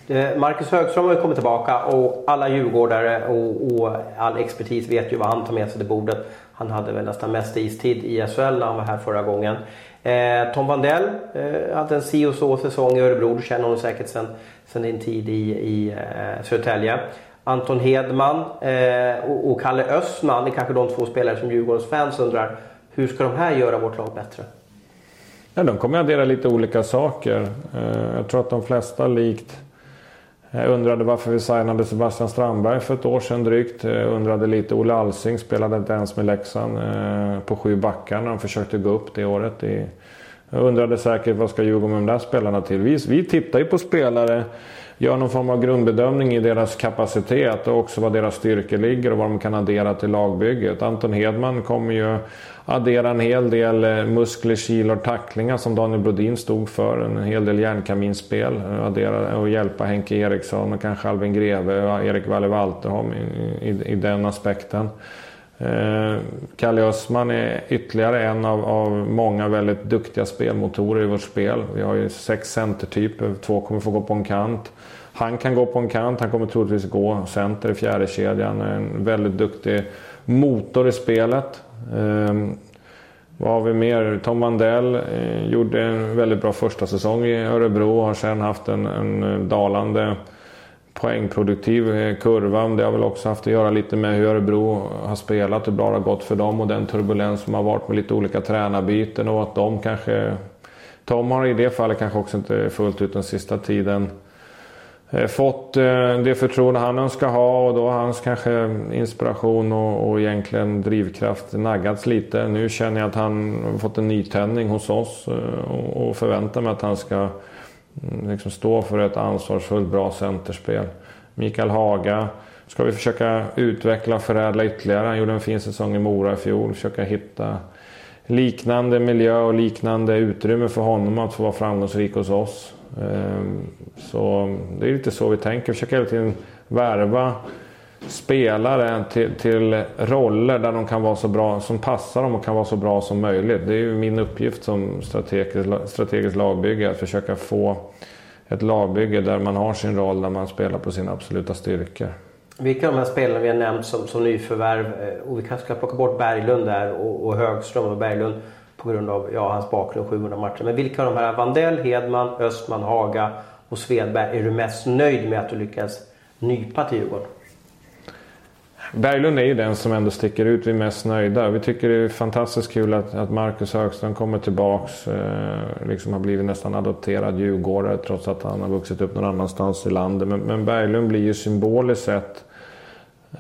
Eh, Marcus Högström har ju kommit tillbaka och alla djurgårdare och, och, all expertis vet ju vad han tar med sig till bordet. Han hade väl nästan mest istid i SHL när han var här förra gången. Eh, Tom Vandell eh, hade en si och så säsong i Örebro. Du känner honom säkert sen, sen din tid i, i eh, Södertälje. Anton Hedman eh, och, Kalle Östman är kanske de två spelare som Djurgårdens fans undrar. Hur ska de här göra vårt lag bättre? Ja, de kommer att addera lite olika saker. Eh, jag tror att de flesta likt jag undrade varför vi signade Sebastian Strandberg för ett år sedan drygt. Jag undrade lite. Olle Alsing spelade inte ens med Leksand eh, på sju backar när de försökte gå upp det året. Jag undrade säkert vad ska Djurgården med de där spelarna till? Vi, vi tittar ju på spelare, gör någon form av grundbedömning i deras kapacitet och också var deras styrkor ligger och vad de kan addera till lagbygget. Anton Hedman kommer ju addera en hel del eh, muskler, muskler, och tacklingar som Daniel Brodin stod för. En hel del järnkaminspel. Eh, addera och hjälpa Henke Eriksson och kanske Albin Greve och Erik Walle Walterholm i, i, i, den aspekten. Eh, Kalle Östman är ytterligare en av, av, många väldigt duktiga spelmotorer i vårt spel. Vi har ju sex centertyper, två kommer få gå på en kant. Han kan gå på en kant, han kommer troligtvis gå center i fjärde kedjan. En väldigt duktig motor i spelet. Eh, vad har vi mer? Tom Mandell eh, gjorde en väldigt bra första säsong i Örebro och har sedan haft en, en eh, dalande poängproduktiv kurva. Det har väl också haft att göra lite med hur Örebro har spelat, hur bra det har gått för dem och den turbulens som har varit med lite olika tränarbyten och att de kanske... Tom har i det fallet kanske också inte fullt ut den sista tiden eh, fått eh, det förtroende han önskar ha och då har hans kanske inspiration och, och egentligen drivkraft naggats lite. Nu känner jag att han har fått en nytändning hos oss eh, och, förväntar mig att han ska Mm, liksom stå för ett ansvarsfullt, bra centerspel. Mikael Haga ska vi försöka utveckla och förädla ytterligare. Han gjorde en fin säsong i Mora i fjol. Försöka hitta liknande miljö och liknande utrymme för honom att få vara framgångsrik hos oss. Ehm, så det är lite så vi tänker. Försöka försöker hela tiden värva spelare till, till, roller där de kan vara så bra, som passar dem och kan vara så bra som möjligt. Det är ju min uppgift som strategisk, strategisk lagbygge att försöka få ett lagbygge där man har sin roll, där man spelar på sina absoluta styrkor. Vilka av de här spelarna vi har nämnt som, som nyförvärv, eh, och vi kanske ska plocka bort Berglund där och, och Högström och Berglund på grund av ja, hans bakgrund 700 matcher. Men vilka av de här, Vandell, Hedman, Östman, Haga och Svedberg är du mest nöjd med att du lyckas nypa till Djurgården? Berglund är ju den som ändå sticker ut. Vi är mest nöjda. Vi tycker det är fantastiskt kul att, att Marcus Högström kommer tillbaks. Eh, liksom har blivit nästan adopterad djurgårdare trots att han har vuxit upp någon annanstans i landet. Men, men Berglund blir ju symboliskt sett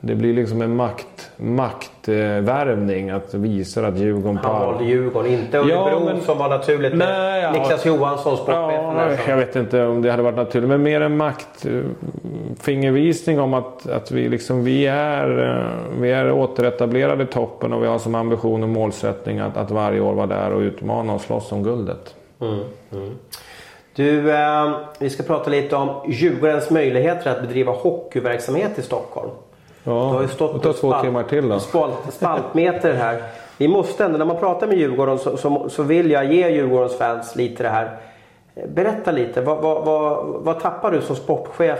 det blir liksom en makt, maktvärvning att visa att Djurgården... Han valde Djurgården, inte Örebro ja, men, som var naturligt nej, ja, Niklas Johansson, sportchefen. Ja, jag vet inte om det hade varit naturligt, men mer en maktfingervisning om att, att vi, liksom, vi, är, vi är återetablerade i toppen och vi har som ambition och målsättning att, att varje år vara där och utmana och slåss om guldet. Mm, mm. Du, eh, vi ska prata lite om Djurgårdens möjligheter att bedriva hockeyverksamhet i Stockholm. Ja, det har ju stått det tar två spalt, timmar till då. Spalt, spaltmeter här. Vi måste ändå, när man pratar med Djurgården så, så, så vill jag ge Djurgårdens fans lite det här. Berätta lite, vad, vad, vad, vad tappar du som sportchef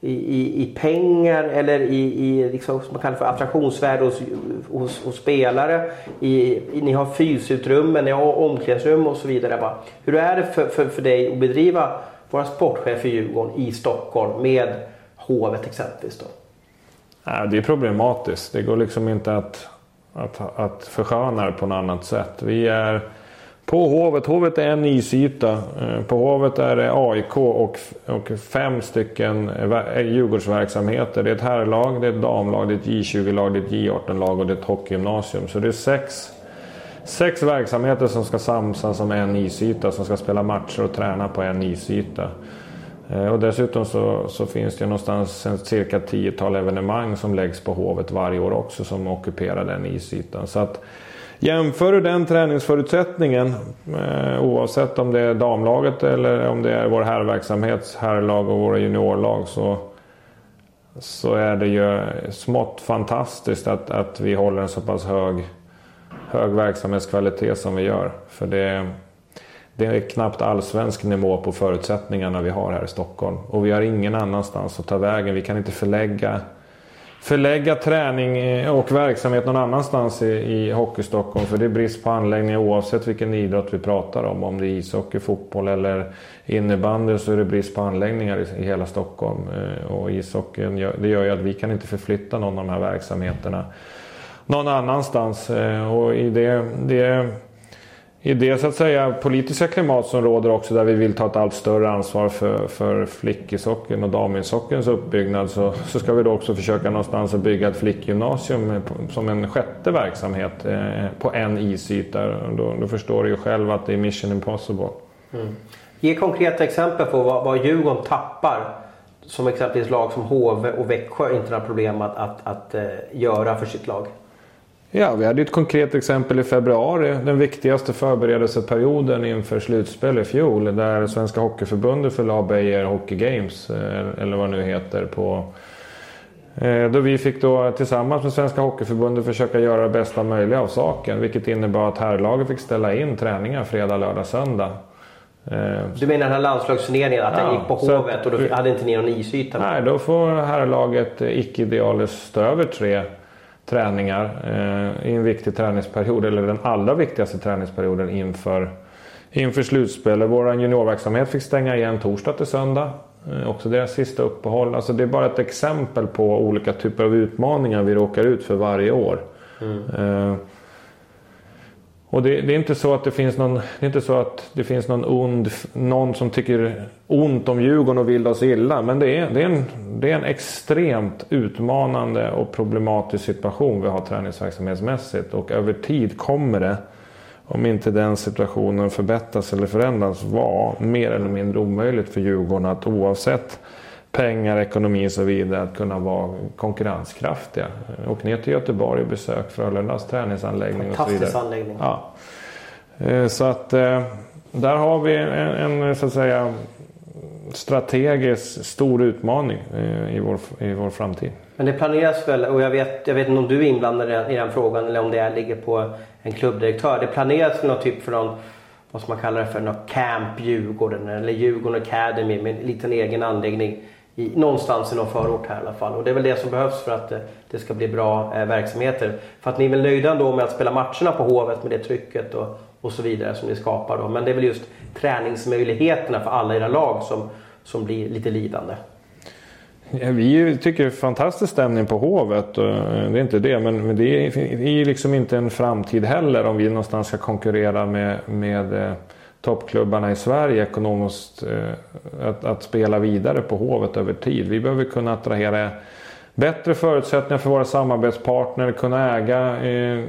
i, i, i pengar eller i, i liksom, som man kallar för attraktionsvärde hos, hos, hos spelare? I, i, ni har fysutrymmen, ni har omklädningsrum och så vidare. Bara. Hur är det för, för, för dig att bedriva vara sportchef i Djurgården i Stockholm med Hovet exempelvis? Då? Nej, det är problematiskt. Det går liksom inte att, att, att försköna det på något annat sätt. Vi är på Hovet. Hovet är en isyta. Eh, på Hovet är det AIK och, och fem stycken eh, Djurgårdsverksamheter. Det är ett herrlag, det är ett damlag, det är ett J20-lag, det är ett J18-lag och det är ett hockeygymnasium. Så det är sex, sex verksamheter som ska samsas om en isyta. Som ska spela matcher och träna på en isyta. Eh, och dessutom så, så, finns det någonstans en cirka tiotal evenemang som läggs på Hovet varje år också som ockuperar den isytan. Så att jämför du den träningsförutsättningen eh, oavsett om det är damlaget eller om det är vår herrverksamhets herrlag och våra juniorlag så, så är det ju smått fantastiskt att, att vi håller en så pass hög, hög verksamhetskvalitet som vi gör. För det det är knappt allsvensk nivå på förutsättningarna vi har här i Stockholm. Och vi har ingen annanstans att ta vägen. Vi kan inte förlägga, förlägga träning eh, och verksamhet någon annanstans i, i Hockey-Stockholm. För det är brist på anläggningar oavsett vilken idrott vi pratar om. Om det är ishockey, fotboll eller innebandy så är det brist på anläggningar i, i hela Stockholm. Eh, och ishockeyn det gör ju att vi kan inte förflytta någon av de här verksamheterna någon annanstans. Eh, och i det, det i det så att säga politiska klimat som råder också där vi vill ta ett allt större ansvar för, för flickishockeyn och damishockeyn's uppbyggnad så, så ska vi då också försöka någonstans att bygga ett flickgymnasium som en sjätte verksamhet eh, på en isyta. Då, då förstår du ju själv att det är mission impossible. Mm. Ge konkreta exempel på vad, vad Djurgården tappar som exempelvis lag som HV och Växjö inte har problem att, att, att, att göra för sitt lag. Ja, vi hade ett konkret exempel i februari. Den viktigaste förberedelseperioden inför slutspel i fjol. Där Svenska Hockeyförbundet förlade Beijer Hockey Games, eh, eller vad det nu heter, på eh, då vi fick då tillsammans med Svenska Hockeyförbundet försöka göra det bästa möjliga av saken. Vilket innebar att herrlaget fick ställa in träningar fredag, lördag, söndag. Eh, du menar den här landslagsturneringen, att ja, den gick på Hovet och då hade inte ni någon isyta? Nej, då får herrlaget icke idealiskt stå över tre träningar eh, i en viktig träningsperiod, eller den allra viktigaste träningsperioden inför, inför slutspelet. Vår juniorverksamhet fick stänga igen torsdag till söndag. Eh, också deras sista uppehåll. Alltså det är bara ett exempel på olika typer av utmaningar vi råkar ut för varje år. Mm. Eh, och det, det, är inte så att det finns någon, det är inte så att det finns någon ond, någon som tycker ont om Djurgården och vill oss illa. Men det är, det är, en, det är en extremt utmanande och problematisk situation vi har träningsverksamhetsmässigt. Och över tid kommer det, om inte den situationen förbättras eller förändras, vara mer eller mindre omöjligt för Djurgården att oavsett pengar, ekonomi och så vidare att kunna vara konkurrenskraftiga. Åk ner till Göteborg och besök Frölundas träningsanläggning och så vidare. Fantastisk anläggning. Ja. Eh, så att eh, där har vi en, en så att säga strategisk stor utmaning eh, i vår, i vår framtid. Men det planeras väl, och jag vet, jag vet inte om du är inblandad i den frågan eller om det ligger på en klubbdirektör. Det planeras någon typ för någon, vad ska man kalla det för, någon Camp Djurgården eller Djurgården Academy med en liten egen anläggning i, någonstans i någon förort här i alla fall. Och det är väl det som behövs för att eh, det ska bli bra eh, verksamheter. För att ni är väl nöjda ändå med att spela matcherna på Hovet med det trycket och, och så vidare som ni skapar då. Men det är väl just träningsmöjligheterna för alla era lag som, som blir lite lidande. Ja, vi tycker det är fantastisk stämning på Hovet. Eh, det är inte det. Men det är ju liksom inte en framtid heller om vi någonstans ska konkurrera med, med eh, toppklubbarna i Sverige ekonomiskt eh, att, att, spela vidare på Hovet över tid. Vi behöver kunna attrahera bättre förutsättningar för våra samarbetspartner, kunna äga, eh,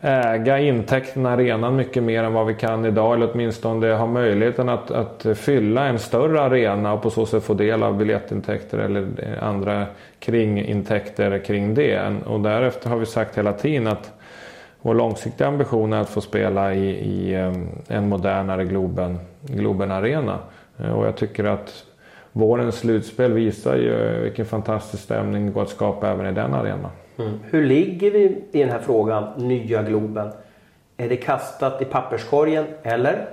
äga intäkterna i arenan mycket mer än vad vi kan idag. Eller åtminstone ha möjligheten att, att fylla en större arena och på så sätt få del av biljettintäkter eller eh, andra kringintäkter kring det. Och därefter har vi sagt hela tiden att vår långsiktiga ambition är att få spela i, i ehm, en modernare Globen, Globen Arena. Eh, och jag tycker att vårens slutspel visar ju vilken fantastisk stämning det går att skapa även i den arenan. Mm. Hur ligger vi i den här frågan, nya Globen? Är det kastat i papperskorgen eller?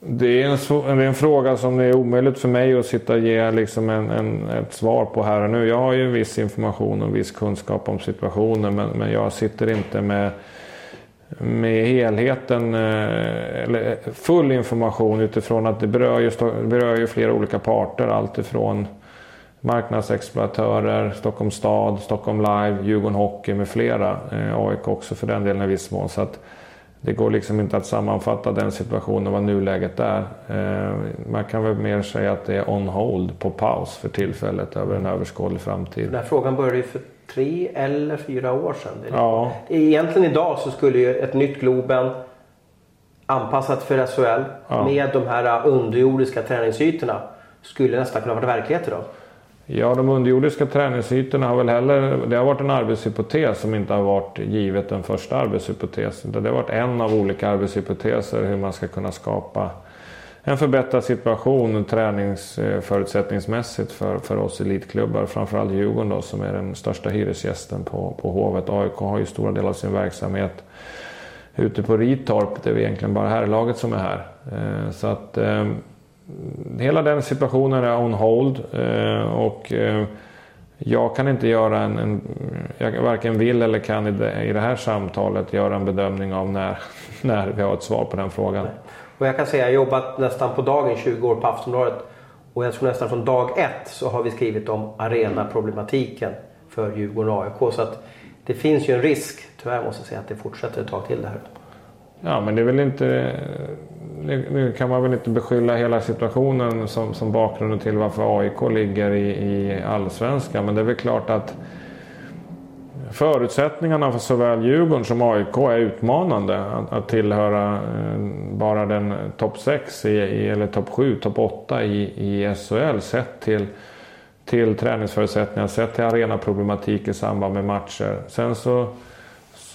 Det är, en, det är en fråga som det är omöjligt för mig att sitta och ge liksom en, en, ett svar på här och nu. Jag har ju en viss information och viss kunskap om situationen men, men jag sitter inte med, med helheten, eh, eller eh, full information utifrån att det berör ju, berör ju flera olika parter. Alltifrån marknadsexploatörer, Stockholms stad, Stockholm Live, Djurgården Hockey med flera. Eh, AIK också för den delen i viss mån. Så att det går liksom inte att sammanfatta den situationen vad nuläget är. Eh, man kan väl mer säga att det är on hold, på paus för tillfället över en överskådlig framtid. Den här frågan började ju för tre eller fyra år sedan. Ja. Egentligen idag så skulle ju ett nytt Globen anpassat för SHL Ja. med de här underjordiska träningsytorna skulle nästan kunna vara verklighet idag. Ja, de underjordiska träningsytorna har väl heller... Det har varit en arbetshypotes som inte har varit givet den första arbetshypotesen. Det har varit en av olika arbetshypoteser hur man ska kunna skapa en förbättrad situation träningsförutsättningsmässigt för, för oss elitklubbar. Framförallt Djurgården då, som är den största hyresgästen på, på Hovet. AIK har ju stora delar av sin verksamhet ute på Ritorp. Det är egentligen bara herrlaget som är här. Eh, så att eh, hela den situationen är on hold. eh, Och eh, jag kan inte göra en, en jag varken vill eller kan i det, i det här samtalet göra en bedömning av när, när vi har ett svar på den frågan. Och jag kan säga att jag har jobbat nästan på dagen 20 år på Aftonbladet. Och jag tror nästan från dag ett så har vi skrivit om arenaproblematiken för Djurgården och AIK. Så att det finns ju en risk, tyvärr måste jag säga, att det fortsätter ett tag till det här. Ja, men det är väl inte... Nu nu kan man väl inte beskylla hela situationen som, som bakgrunden till varför AIK ligger i, i allsvenskan. Men det är väl klart att förutsättningarna för såväl Djurgården som AIK är utmanande. Att, att tillhöra eh, bara den topp 6 i, i, eller topp 7, topp 8 i, i SHL sett till, till träningsförutsättningar, sett till arenaproblematik i samband med matcher. Sen så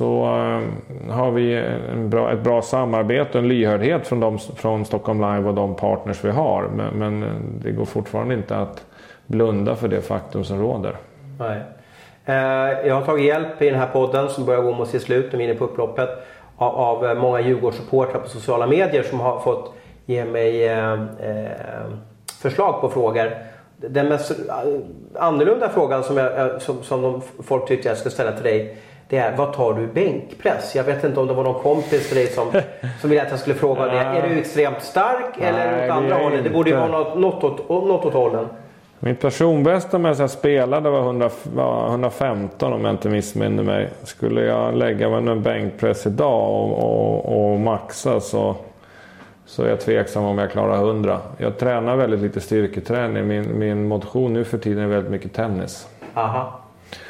så eh, har vi en bra, ett bra samarbete och en lyhördhet från, de, från Stockholm Live och de partners vi har. Men, men eh, det går fortfarande inte att blunda för det faktum som råder. Nej. Eh, jag har tagit hjälp i den här podden som börjar gå mot sitt slut, och är inne på upploppet. Av, av många Djurgårdssupportrar på sociala medier som har fått ge mig eh, förslag på frågor. Den mest annorlunda frågan som, jag, som, som de, folk tyckte jag skulle ställa till dig. Det är, vad tar du i bänkpress? Jag vet inte om det var någon kompis till dig som, som ville att jag skulle fråga det. Är du extremt stark eller Nej, åt det är andra hållet? Det borde ju inte. vara något, något, åt, något åt hållen. Mitt personbästa med jag spelade var 100, var 115 om jag inte missminner mig. Skulle jag lägga mig en bänkpress idag och, och, och maxa så, så är jag tveksam om jag klarar 100. Jag tränar väldigt lite styrketräning. Min, min motion nu för tiden är väldigt mycket tennis. Aha.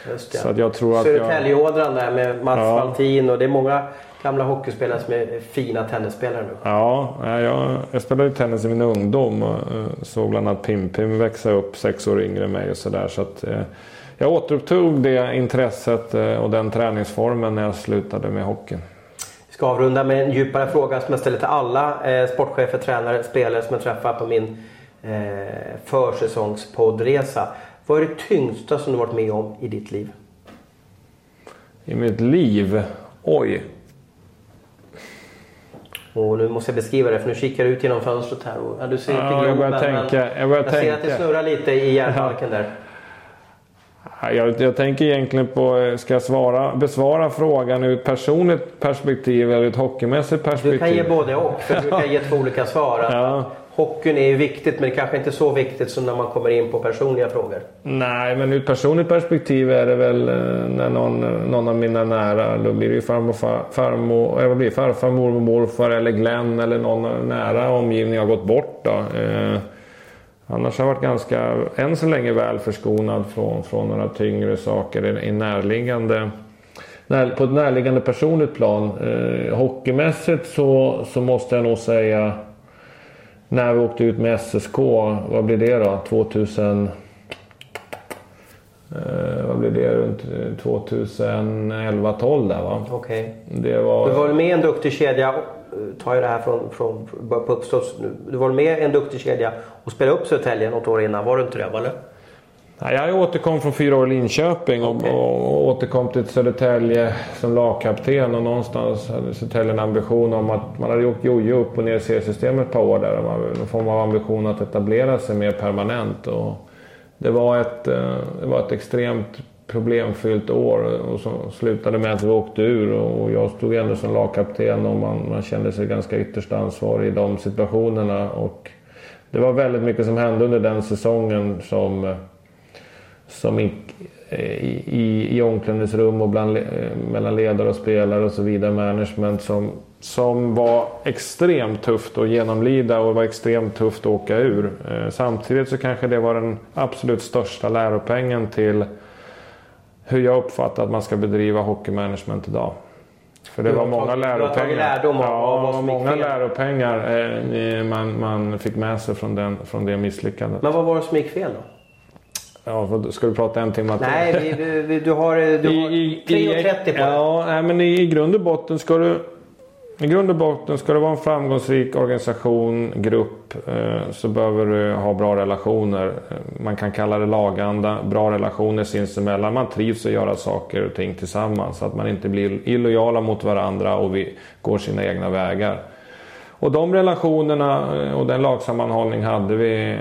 Just det. Så att jag tror att jag... Södertäljeådran där med Mats Ja. Valtin och det är många gamla hockeyspelare som är fina tennisspelare nu. Ja, jag, jag spelade ju tennis i min ungdom och eh, såg bland annat Pim-Pim växa upp sex år yngre än mig och sådär. Så att, eh, jag återupptog det intresset eh, och den träningsformen när jag slutade med hockey. Vi ska avrunda med en djupare fråga som jag ställer till alla eh, sportchefer, tränare, spelare som jag träffar på min eh, försäsongspoddresa. Vad är det tyngsta som du varit med om i ditt liv? I mitt liv? Oj. Och nu måste jag beskriva det för nu kikar du ut genom fönstret här. Och, ja, du ser Ja, inte jag börjar tänka, jag börjar jag ser att det tänka. snurrar lite i järnbalken där. Jag, jag tänker egentligen på, eh, ska jag svara, besvara frågan ur ett personligt perspektiv eller ett hockeymässigt perspektiv? Du kan ge både och. För du kan ge två olika svar. Ja. Hockeyn är ju viktigt men det kanske inte är så viktigt som när man kommer in på personliga frågor. Nej, men ur ett personligt perspektiv är det väl eh, när någon, eh, någon av mina nära, då blir det ju farmor, farmor, eh, vad blir det, farfar, mormor, morfar eller Glenn eller någon nära omgivning har gått bort. Då. Eh, annars har jag varit ganska, än så länge, väl förskonad från, från några tyngre saker i, i närliggande när, på ett närliggande personligt plan. Eh, hockeymässigt så, så måste jag nog säga när vi åkte ut med SSK, vad blir det då? 2000... Eh, vad blir det? Runt 2011-12 där va? Okej. Det var... Du var med i en duktig kedja, eh, tar ju det här från, från på uppstuds nu. Du var med i en duktig kedja och spelade upp Södertälje något år innan, var du inte det? Eller? Jag återkom från fyra år i Linköping och, Okej. och återkom till Södertälje som lagkapten. Och någonstans hade Södertälje en ambition om att man hade åkt jojo upp och ner i seriesystemet ett par år där. Någon form av ambition att etablera sig mer permanent. Och det, var ett, eh, det var ett extremt problemfyllt år och som slutade med att vi åkte ur. Och jag stod ändå som lagkapten och man, man kände sig ganska ytterst ansvarig i de situationerna. Och det var väldigt mycket som hände under den säsongen som som i, i, i omklädningsrum och bland, mellan ledare och spelare och så vidare, management som, som var extremt tufft att genomlida och var extremt tufft att åka ur. Eh, samtidigt så kanske det var den absolut största läropengen till hur jag uppfattar att man ska bedriva hockeymanagement idag. För det var många läropengar. Ja, många läropengar eh, man, man fick med sig från, den, från det misslyckandet. Men vad var det som gick fel då? Ja, ska du prata en timme till? Nej, vi, vi, du har, du har 3.30 på dig. Ja, men i, i grund och botten ska du i grund och botten ska det vara en framgångsrik organisation, grupp, eh, så behöver du ha bra relationer. Eh, man kan kalla det laganda, bra relationer sinsemellan. Man trivs att göra saker och ting tillsammans. Så att man inte blir illojala mot varandra och vi går sina egna vägar. Och de relationerna eh, och den lagsammanhållning hade vi,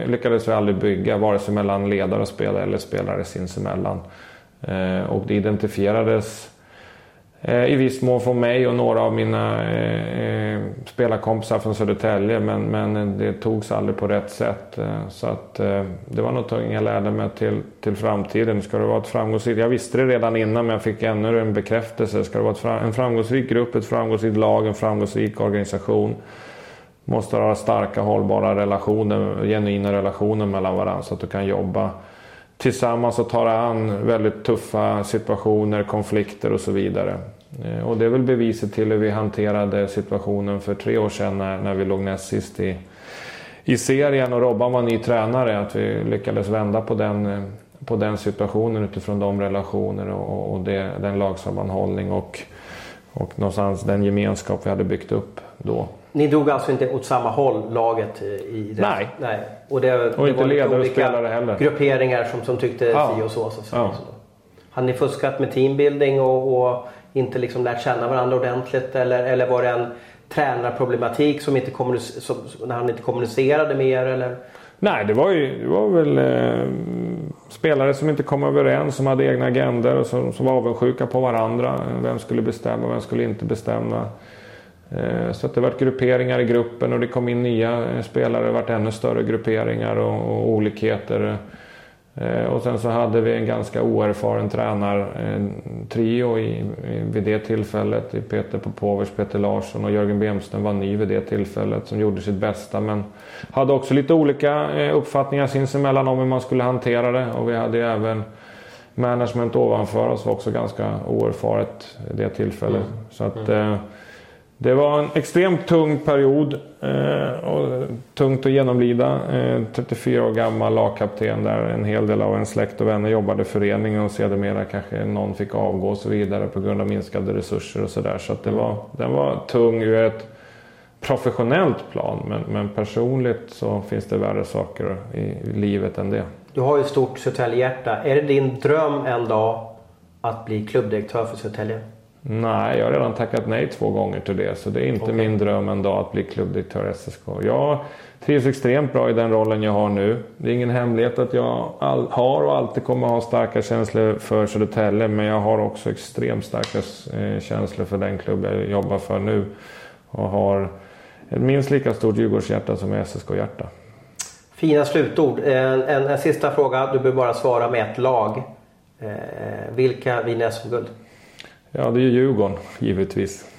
eh, lyckades vi aldrig bygga vare sig mellan ledare och spelare eller spelare sinsemellan. Eh, och det identifierades Eh, I viss mån från mig och några av mina eh, eh, spelarkompisar från Södertälje men, men det togs aldrig på rätt sätt. Eh, så att, eh, det var något jag lärde mig till, till framtiden. Ska det vara ett framgångsrikt... Jag visste det redan innan men jag fick ännu en bekräftelse. Ska det vara ett, en framgångsrik grupp, ett framgångsrikt lag, en framgångsrik organisation måste ha starka hållbara relationer, genuina relationer mellan varandra så att du kan jobba tillsammans och tar an väldigt tuffa situationer, konflikter och så vidare. Eh, och det är väl beviset till hur vi hanterade situationen för tre år sedan när, när vi låg näst sist i, i serien och Robban var ny tränare. Att vi lyckades vända på den, eh, på den situationen utifrån de relationer och, och det, den lagsammanhållning och, och någonstans den gemenskap vi hade byggt upp då. Ni drog alltså inte åt samma håll, laget? I det. Nej. Nej. Och, det, och det inte ledare och spelare heller. grupperingar som, som tyckte ja. si och så. så, så. Ja. Hade ni fuskat med teambuilding och, och, inte liksom lärt känna varandra ordentligt? Eller, eller var det en tränarproblematik som inte som, när han inte kommunicerade med er? Eller? Nej, det var, ju, det var väl eh, spelare som inte kom överens, som hade egna agender och som, som var avundsjuka på varandra. Vem skulle bestämma, vem skulle inte bestämma? Eh, så att det varit grupperingar i gruppen och det kom in nya eh, spelare. Det varit ännu större grupperingar och, och olikheter. Eh, och sen så hade vi en ganska oerfaren tränartrio i, vid det tillfället. Peter Popovic, Peter Larsson och Jörgen Bemström var ny vid det tillfället som gjorde sitt bästa. Men hade också lite olika uppfattningar sinsemellan om hur man skulle hantera det. Och vi hade ju även management ovanför oss var också ganska oerfaret vid det tillfället. Mm. Så att, mm. Det var en extremt tung period eh, och tungt att genomlida. Eh, 34 år gammal lagkapten där en hel del av en släkt och vänner jobbade i föreningen och sedermera kanske någon fick avgå och så vidare på grund av minskade resurser och sådär. Så, så det var, den var tung ur ett professionellt plan men, men personligt så finns det värre saker i livet än det. Du har ju ett stort Södertäljehjärta. Är det din dröm en dag att bli klubbdirektör för Södertälje? Nej, jag har redan tackat nej två gånger till det. Så det är inte okay. min dröm en dag att bli klubbdirektör i SSK. Jag trivs extremt bra i den rollen jag har nu. Det är ingen hemlighet att jag all, har och alltid kommer ha starka känslor för Södertälje. Men jag har också extremt starka eh, känslor för den klubb jag jobbar för nu. Och har ett minst lika stort Djurgårdshjärta som SSK-hjärta. Fina slutord. En, en, en, sista fråga. Du behöver bara svara med ett lag. Eh, vilka vinner SM-guld? Ja, det är ju Djurgården givetvis.